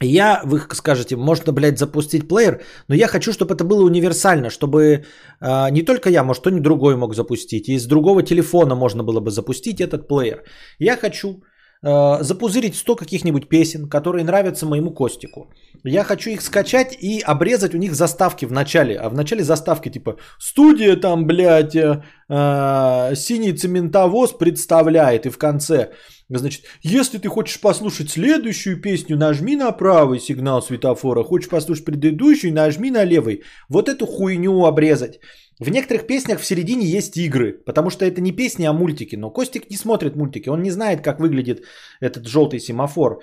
Я, вы скажете, можно, блядь, запустить плеер, но я хочу, чтобы это было универсально, чтобы э, не только я, может, кто-нибудь другой мог запустить, и с другого телефона можно было бы запустить этот плеер. Я хочу э, запузырить 100 каких-нибудь песен, которые нравятся моему Костику. Я хочу их скачать и обрезать у них заставки в начале. А в начале заставки типа «Студия там, блядь, э, э, синий цементовоз представляет» и в конце Значит, если ты хочешь послушать следующую песню, нажми на правый сигнал светофора. Хочешь послушать предыдущую, нажми на левый. Вот эту хуйню обрезать. В некоторых песнях в середине есть игры, потому что это не песни, а мультики. Но Костик не смотрит мультики, он не знает, как выглядит этот желтый семафор.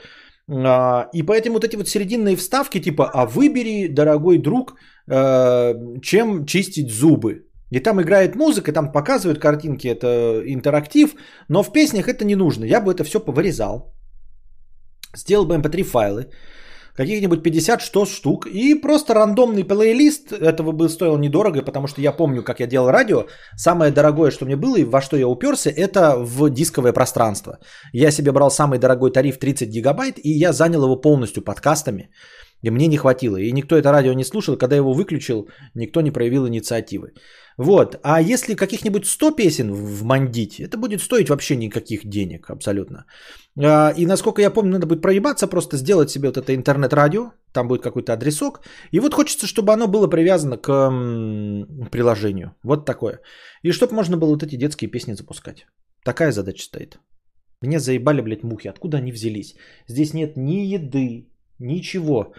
А, и поэтому вот эти вот серединные вставки типа «А выбери, дорогой друг, э, чем чистить зубы». И там играет музыка, там показывают картинки, это интерактив, но в песнях это не нужно. Я бы это все повырезал, сделал бы mp3 эм файлы, каких-нибудь 50-100 штук, и просто рандомный плейлист, этого бы стоило недорого, потому что я помню, как я делал радио, самое дорогое, что мне было и во что я уперся, это в дисковое пространство. Я себе брал самый дорогой тариф 30 гигабайт, и я занял его полностью подкастами, и мне не хватило. И никто это радио не слушал, когда я его выключил, никто не проявил инициативы. Вот. А если каких-нибудь 100 песен вмандить, это будет стоить вообще никаких денег абсолютно. А, и насколько я помню, надо будет проебаться, просто сделать себе вот это интернет-радио, там будет какой-то адресок. И вот хочется, чтобы оно было привязано к приложению. Вот такое. И чтобы можно было вот эти детские песни запускать. Такая задача стоит. Меня заебали, блядь, мухи. Откуда они взялись? Здесь нет ни еды, ничего.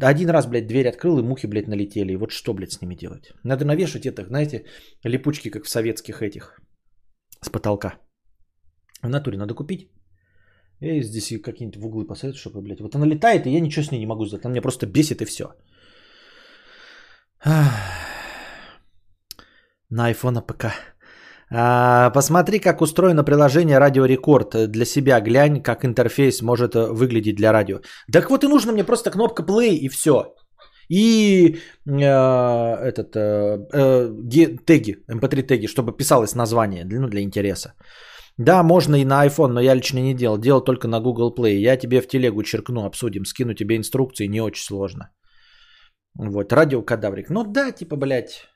Да один раз, блядь, дверь открыл, и мухи, блядь, налетели. И вот что, блядь, с ними делать? Надо навешать это, знаете, липучки, как в советских этих, с потолка. В натуре надо купить. И здесь какие-нибудь в углы посадить, чтобы, блядь, вот она летает, и я ничего с ней не могу сделать. Она меня просто бесит, и все. На iPhone ПК. А, посмотри, как устроено приложение Радио Рекорд для себя. Глянь, как интерфейс может э, выглядеть для радио. Так вот и нужно мне просто кнопка play и все. И э, этот э, э, теги, mp3 теги, чтобы писалось название, ну, для интереса. Да, можно и на iPhone, но я лично не делал. Делал только на Google Play. Я тебе в телегу черкну, обсудим, скину тебе инструкции, не очень сложно. Вот, радиокадаврик. Ну да, типа, блядь,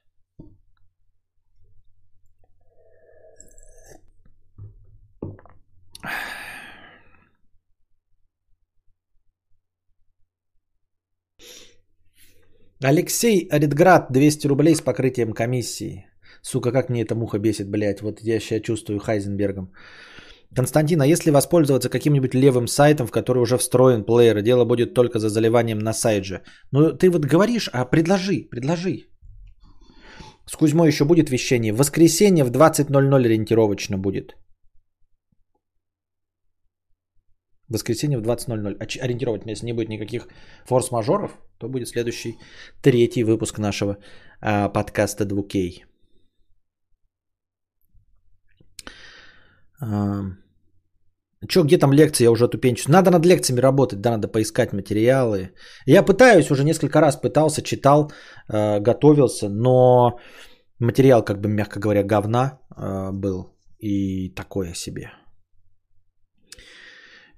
Алексей Аритград, 200 рублей с покрытием комиссии. Сука, как мне эта муха бесит, блядь. Вот я сейчас чувствую Хайзенбергом. Константин, а если воспользоваться каким-нибудь левым сайтом, в который уже встроен плеер, дело будет только за заливанием на сайт же. Ну, ты вот говоришь, а предложи, предложи. С Кузьмой еще будет вещание. В воскресенье в 20.00 ориентировочно будет. Воскресенье в 20.00. Ориентировательно, если не будет никаких форс-мажоров, то будет следующий третий выпуск нашего а, подкаста 2К. А, Че, где там лекции? Я уже тупенчусь. Надо над лекциями работать, да, надо поискать материалы. Я пытаюсь, уже несколько раз пытался, читал, э, готовился, но материал, как бы, мягко говоря, говна э, был и такое себе.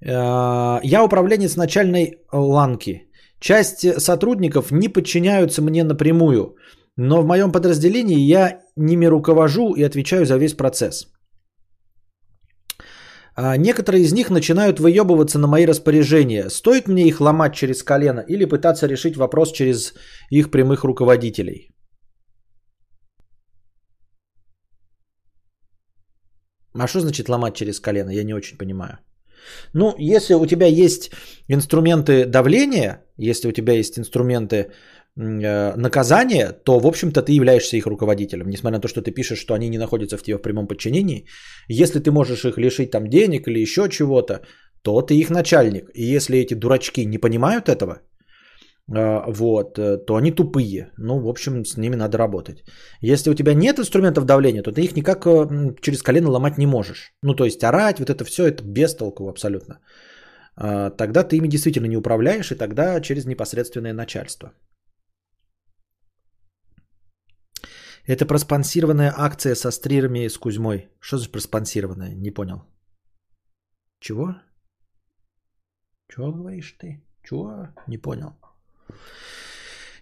Э, я управленец начальной ланки. Часть сотрудников не подчиняются мне напрямую, но в моем подразделении я ними руковожу и отвечаю за весь процесс. А некоторые из них начинают выебываться на мои распоряжения. Стоит мне их ломать через колено или пытаться решить вопрос через их прямых руководителей? А что значит ломать через колено? Я не очень понимаю. Ну, если у тебя есть инструменты давления, если у тебя есть инструменты э, наказания, то, в общем-то, ты являешься их руководителем, несмотря на то, что ты пишешь, что они не находятся в тебе в прямом подчинении. Если ты можешь их лишить там денег или еще чего-то, то ты их начальник. И если эти дурачки не понимают этого, вот, э, то они тупые. Ну, в общем, с ними надо работать. Если у тебя нет инструментов давления, то ты их никак э, через колено ломать не можешь. Ну, то есть орать, вот это все, это без толку абсолютно. А, тогда ты ими действительно не управляешь, и тогда через непосредственное начальство. Это проспонсированная акция со стрирами с Кузьмой. Что за проспонсированная? Не понял. Чего? Чего говоришь ты? Чего? Не понял.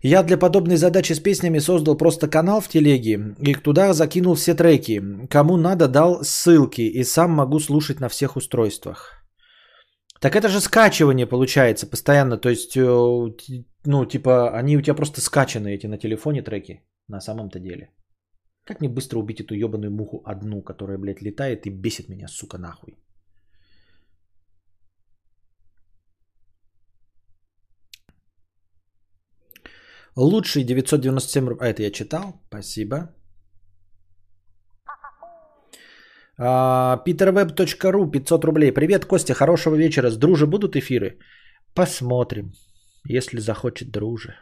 Я для подобной задачи с песнями создал просто канал в телеге и туда закинул все треки. Кому надо, дал ссылки и сам могу слушать на всех устройствах. Так это же скачивание получается постоянно. То есть, э, ну, типа, они у тебя просто скачаны эти на телефоне треки на самом-то деле. Как мне быстро убить эту ебаную муху одну, которая, блядь, летает и бесит меня, сука, нахуй. Лучший 997 рублей. А, это я читал. Спасибо. А, peterweb.ru 500 рублей. Привет, Костя, хорошего вечера. С дружи будут эфиры? Посмотрим, если захочет друже.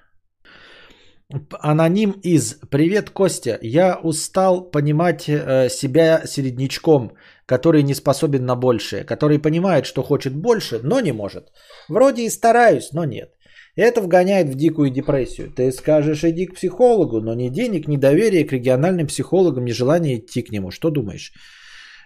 Аноним из «Привет, Костя. Я устал понимать э, себя середнячком, который не способен на большее, который понимает, что хочет больше, но не может. Вроде и стараюсь, но нет. Это вгоняет в дикую депрессию. Ты скажешь, иди к психологу, но ни денег, ни доверия к региональным психологам, ни желания идти к нему. Что думаешь?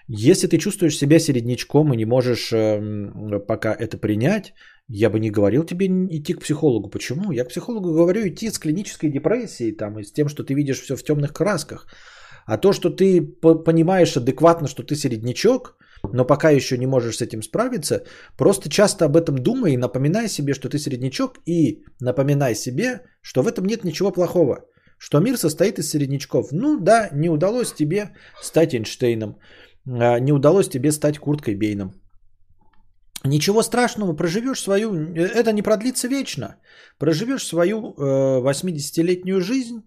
Если ты чувствуешь себя середнячком и не можешь э, пока это принять, я бы не говорил тебе идти к психологу. Почему? Я к психологу говорю идти с клинической депрессией там, и с тем, что ты видишь все в темных красках. А то, что ты понимаешь адекватно, что ты середнячок, но пока еще не можешь с этим справиться, просто часто об этом думай и напоминай себе, что ты середнячок, и напоминай себе, что в этом нет ничего плохого, что мир состоит из середнячков. Ну да, не удалось тебе стать Эйнштейном, а, не удалось тебе стать Курткой Бейном. Ничего страшного, проживешь свою, это не продлится вечно, проживешь свою э, 80-летнюю жизнь,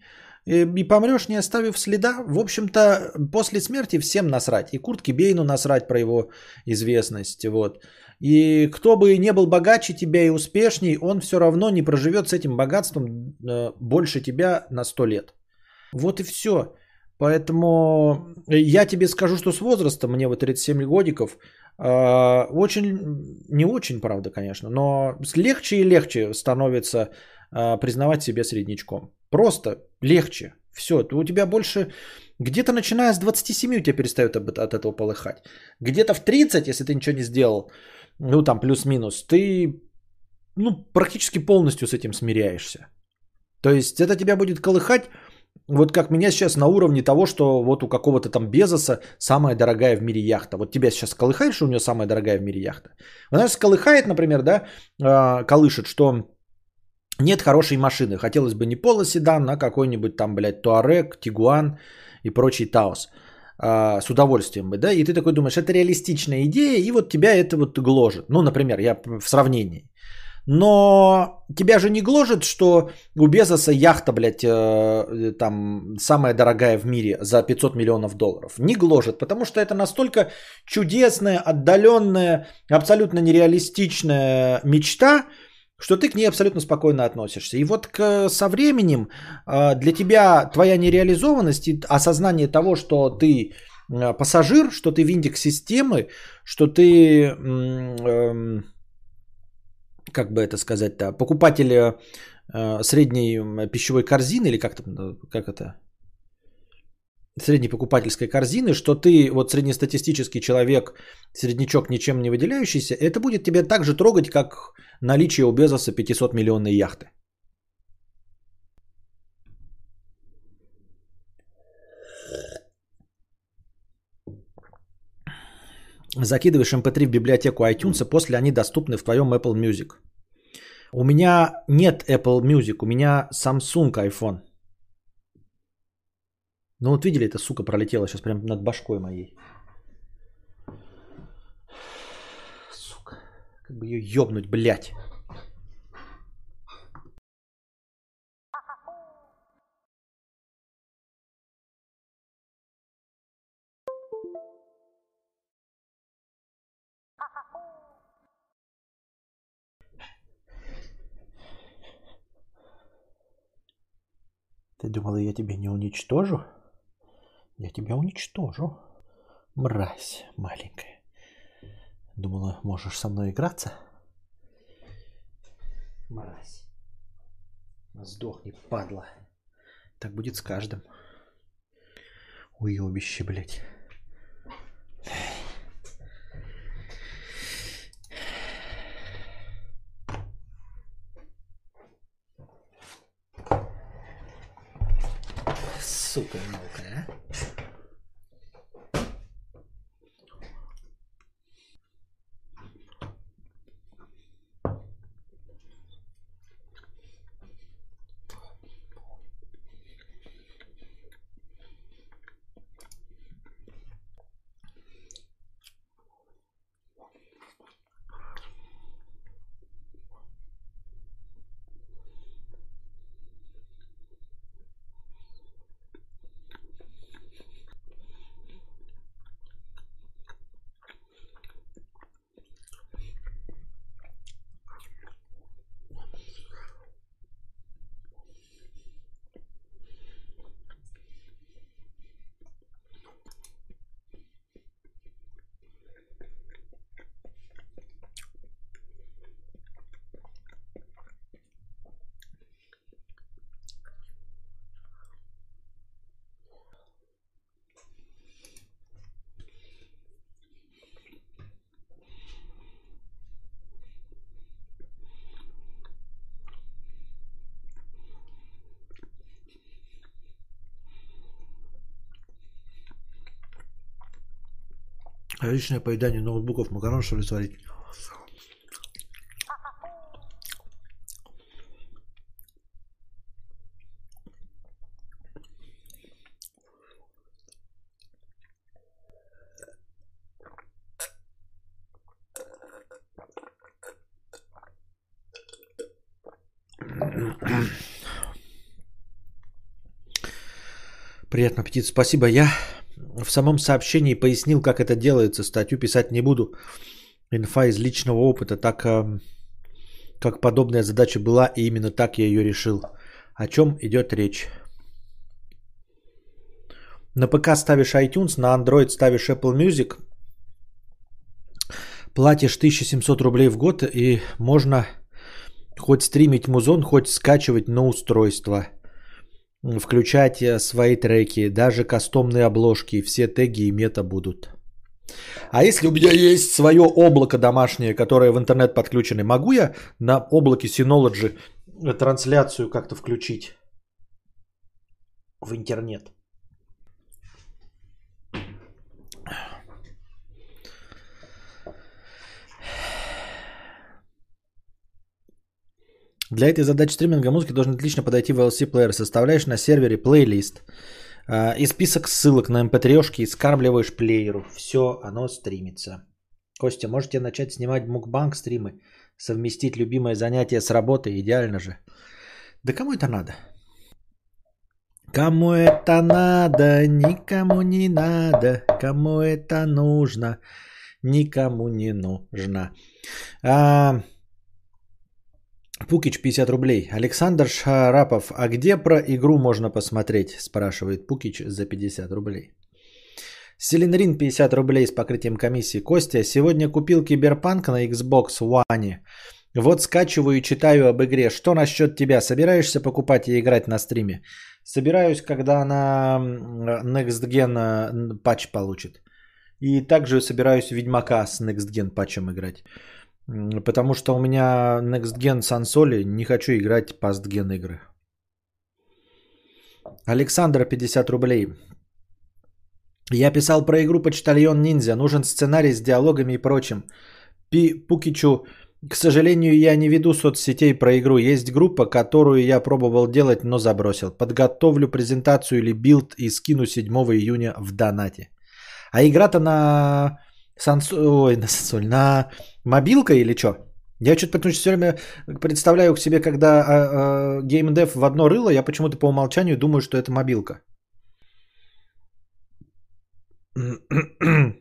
и помрешь, не оставив следа. В общем-то, после смерти всем насрать. И Куртке Бейну насрать про его известность. Вот. И кто бы не был богаче тебя и успешней, он все равно не проживет с этим богатством э, больше тебя на 100 лет. Вот и все. Поэтому я тебе скажу, что с возрастом, мне вот 37 годиков, э, очень, не очень, правда, конечно, но легче и легче становится э, признавать себя среднячком. Просто легче. Все, у тебя больше, где-то начиная с 27 у тебя перестает от, от этого полыхать. Где-то в 30, если ты ничего не сделал, ну там плюс-минус, ты ну, практически полностью с этим смиряешься. То есть это тебя будет колыхать, вот как меня сейчас на уровне того, что вот у какого-то там Безоса самая дорогая в мире яхта. Вот тебя сейчас колыхает, что у него самая дорогая в мире яхта. Она сейчас колыхает, например, да, а, колышет, что нет хорошей машины. Хотелось бы не полоседан, а какой-нибудь там, блядь, Туарек, Тигуан и прочий Таос. А, с удовольствием бы, да? И ты такой думаешь, это реалистичная идея, и вот тебя это вот гложет. Ну, например, я в сравнении. Но тебя же не гложет, что у Безоса яхта, блядь, э, там самая дорогая в мире за 500 миллионов долларов. Не гложет, потому что это настолько чудесная, отдаленная, абсолютно нереалистичная мечта, что ты к ней абсолютно спокойно относишься. И вот к, со временем а, для тебя твоя нереализованность и осознание того, что ты а, пассажир, что ты винтик системы, что ты, эм, как бы это сказать-то, покупатель э, средней пищевой корзины или как, как это, средней покупательской корзины, что ты вот среднестатистический человек, среднячок, ничем не выделяющийся, это будет тебя так же трогать, как наличие у Безоса 500 миллионной яхты. Закидываешь MP3 в библиотеку iTunes, после они доступны в твоем Apple Music. У меня нет Apple Music, у меня Samsung iPhone. Ну вот видели, эта сука пролетела сейчас прям над башкой моей. Сука. Как бы ее ёбнуть, блядь. Ты думала, я тебя не уничтожу? Я тебя уничтожу. Мразь маленькая. Думала, можешь со мной играться? Мразь. Сдохни, падла. Так будет с каждым. Уебище, блядь. Сука, мелко. Личное поедание ноутбуков, макарон, что ли, сварить? Приятного аппетита. Спасибо. Я в самом сообщении пояснил, как это делается. Статью писать не буду. Инфа из личного опыта. Так, эм, как подобная задача была, и именно так я ее решил. О чем идет речь? На ПК ставишь iTunes, на Android ставишь Apple Music, платишь 1700 рублей в год, и можно хоть стримить музон, хоть скачивать на устройство – включать э, свои треки, даже кастомные обложки, все теги и мета будут. А если у меня есть свое облако домашнее, которое в интернет подключено, могу я на облаке Synology трансляцию как-то включить в интернет? Для этой задачи стриминга музыки должен отлично подойти VLC плеер. Составляешь на сервере плейлист э, и список ссылок на mp3 и скармливаешь плееру. Все, оно стримится. Костя, можете начать снимать мукбанк стримы, совместить любимое занятие с работой, идеально же. Да кому это надо? Кому это надо, никому не надо, кому это нужно, никому не нужно. А, Пукич 50 рублей. Александр Шарапов, а где про игру можно посмотреть? Спрашивает Пукич за 50 рублей. Селенрин 50 рублей с покрытием комиссии. Костя, сегодня купил Киберпанк на Xbox One. Вот скачиваю и читаю об игре. Что насчет тебя? Собираешься покупать и играть на стриме? Собираюсь, когда на Next Gen патч получит. И также собираюсь Ведьмака с Next Gen патчем играть. Потому что у меня Next Gen консоли, не хочу играть Past Gen игры. Александра 50 рублей. Я писал про игру Почтальон Ниндзя. Нужен сценарий с диалогами и прочим. Пи Пукичу, к сожалению, я не веду соцсетей про игру. Есть группа, которую я пробовал делать, но забросил. Подготовлю презентацию или билд и скину 7 июня в донате. А игра-то на Сансо... Ой, на сансоль, на мобилка или что? Я что-то потому что все время представляю к себе, когда а, а, геймдев в одно рыло, я почему-то по умолчанию думаю, что это мобилка.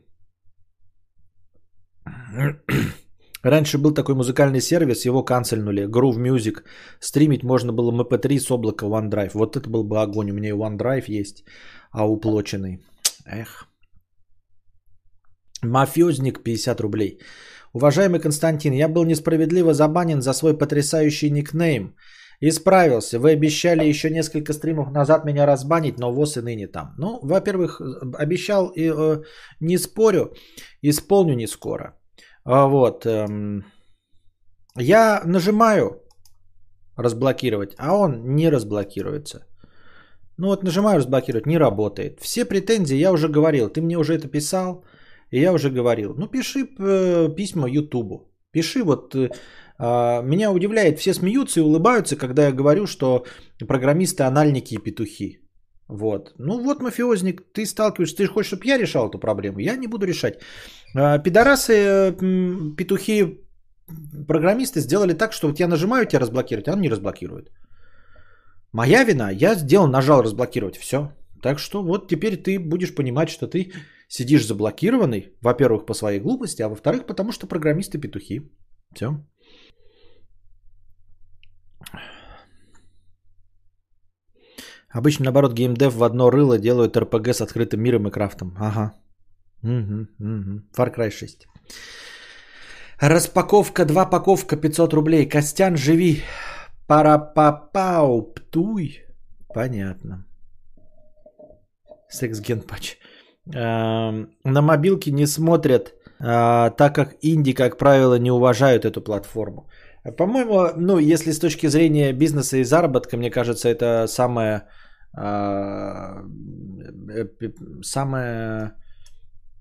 Раньше был такой музыкальный сервис, его канцельнули, Groove Music. Стримить можно было MP3 с облака OneDrive. Вот это был бы огонь. У меня и OneDrive есть, а уплоченный. Эх. Мафиозник 50 рублей. Уважаемый Константин, я был несправедливо забанен за свой потрясающий никнейм. Исправился. Вы обещали еще несколько стримов назад меня разбанить, но ВОЗ и ныне там. Ну, во-первых, обещал и э, не спорю, исполню не скоро. А, вот. Эм, я нажимаю разблокировать, а он не разблокируется. Ну вот нажимаю разблокировать, не работает. Все претензии, я уже говорил, ты мне уже это писал, и я уже говорил. Ну пиши э, письма Ютубу. Пиши вот... Э, э, меня удивляет, все смеются и улыбаются, когда я говорю, что программисты анальники и петухи. Вот. Ну вот, мафиозник, ты сталкиваешься, ты хочешь, чтобы я решал эту проблему. Я не буду решать. А, пидорасы, э, петухи, программисты сделали так, что вот я нажимаю тебя разблокировать, а он не разблокирует. Моя вина, я сделал, нажал разблокировать, все. Так что вот теперь ты будешь понимать, что ты сидишь заблокированный, во-первых, по своей глупости, а во-вторых, потому что программисты петухи. Все. Обычно, наоборот, геймдев в одно рыло делают РПГ с открытым миром и крафтом. Ага. Угу, угу. Far Cry 6. Распаковка, два паковка, 500 рублей. Костян, живи. Парапапау, птуй. Понятно. Секс-ген патч. На мобилке не смотрят, а, так как инди, как правило, не уважают эту платформу. По-моему, ну, если с точки зрения бизнеса и заработка, мне кажется, это самая, а, э, самая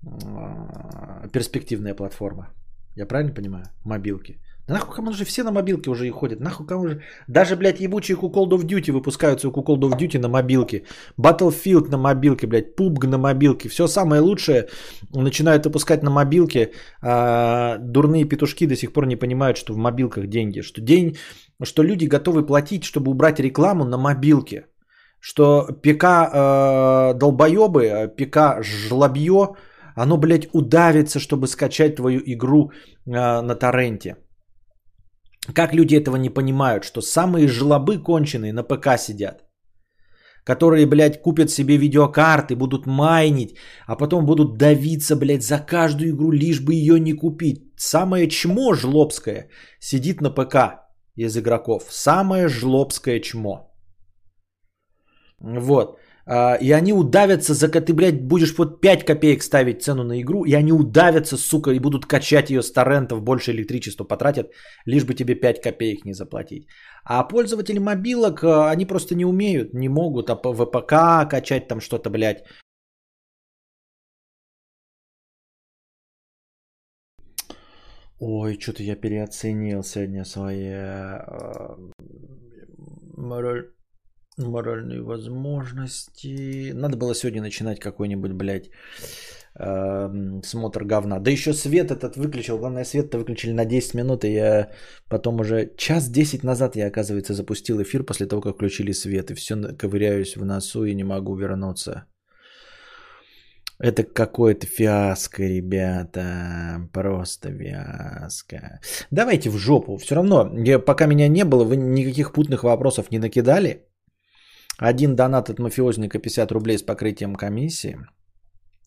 а, перспективная платформа. Я правильно понимаю? Мобилки. Нахуй кому же все на мобилке уже и ходят? Нахуй кому же... Даже, блядь, ебучие Call of Duty выпускаются у Call of Duty на мобилке. Battlefield на мобилке, блядь, PUBG на мобилке. Все самое лучшее начинают выпускать на мобилке. А дурные петушки до сих пор не понимают, что в мобилках деньги. Что, день, что люди готовы платить, чтобы убрать рекламу на мобилке. Что ПК э, долбоебы, ПК жлобье, оно, блядь, удавится, чтобы скачать твою игру э, на торренте. Как люди этого не понимают, что самые жлобы конченые на ПК сидят, которые, блядь, купят себе видеокарты, будут майнить, а потом будут давиться, блядь, за каждую игру, лишь бы ее не купить. Самое чмо жлобское сидит на ПК из игроков. Самое жлобское чмо. Вот. А, и они удавятся, за ты, блядь, будешь вот 5 копеек ставить цену на игру, и они удавятся, сука, и будут качать ее с торрентов, больше электричества потратят, лишь бы тебе 5 копеек не заплатить. А пользователи мобилок, а, они просто не умеют, не могут, а по ВПК качать там что-то, блядь. Ой, что-то я переоценил сегодня свои э, моральные возможности. Надо было сегодня начинать какой-нибудь, блядь, э, смотр говна. Да еще свет этот выключил. Главное, свет-то выключили на 10 минут, и я потом уже час 10 назад я, оказывается, запустил эфир после того, как включили свет. И все ковыряюсь в носу и не могу вернуться. Это какое-то фиаско, ребята. Просто фиаско. Давайте в жопу. Все равно, я, пока меня не было, вы никаких путных вопросов не накидали. Один донат от мафиозника 50 рублей с покрытием комиссии.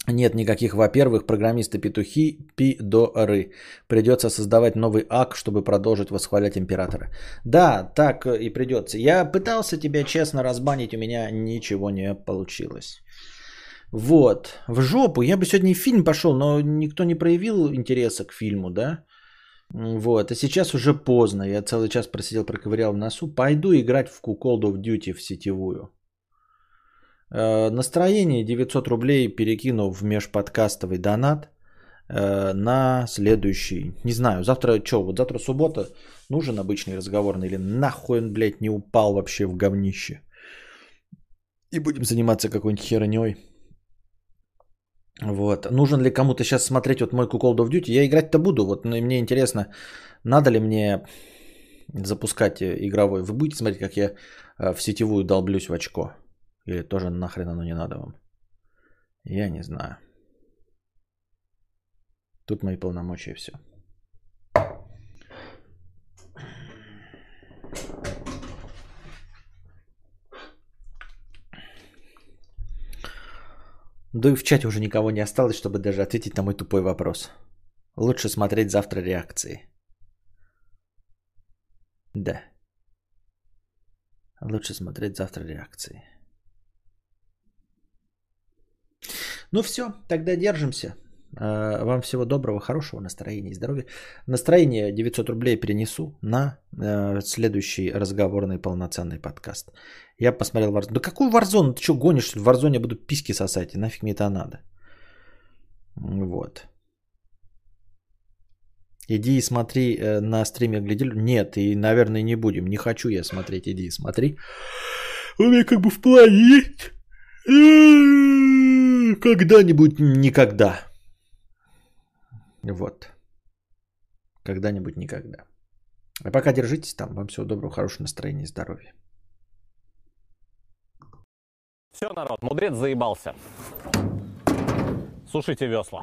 Нет никаких, во-первых, программисты-петухи, пи-до-ры. Придется создавать новый ак, чтобы продолжить восхвалять императора. Да, так и придется. Я пытался тебя честно разбанить, у меня ничего не получилось. Вот, в жопу. Я бы сегодня фильм пошел, но никто не проявил интереса к фильму, да? Вот, а сейчас уже поздно. Я целый час просидел, проковырял в носу. Пойду играть в Call of Duty в сетевую. Э, настроение 900 рублей перекину в межподкастовый донат э, на следующий. Не знаю, завтра что, вот завтра суббота, нужен обычный разговорный или нахуй он, блядь, не упал вообще в говнище. И будем заниматься какой-нибудь херней. Вот. Нужен ли кому-то сейчас смотреть вот мой Call of Duty? Я играть-то буду. Вот но мне интересно, надо ли мне запускать э, игровой. Вы будете смотреть, как я э, в сетевую долблюсь в очко? Или тоже нахрен оно не надо вам? Я не знаю. Тут мои полномочия и все. Да и в чате уже никого не осталось, чтобы даже ответить на мой тупой вопрос. Лучше смотреть завтра реакции. Да. Лучше смотреть завтра реакции. Ну все, тогда держимся. Э, Вам всего доброго, хорошего настроения и здоровья. Настроение 900 рублей перенесу на э, следующий разговорный полноценный подкаст. Я посмотрел Warzone. Да какой Warzone? Ты что гонишь? В Warzone я буду писки сосать. И нафиг мне это надо? Вот. Иди и смотри э, на стриме глядел. Нет, и, наверное, не будем. Не хочу я смотреть. Иди и смотри. У меня как бы в плане есть. Когда-нибудь никогда. Вот. Когда-нибудь никогда. А пока держитесь там. Вам всего доброго, хорошего настроения и здоровья. Все, народ, мудрец заебался. Сушите весла.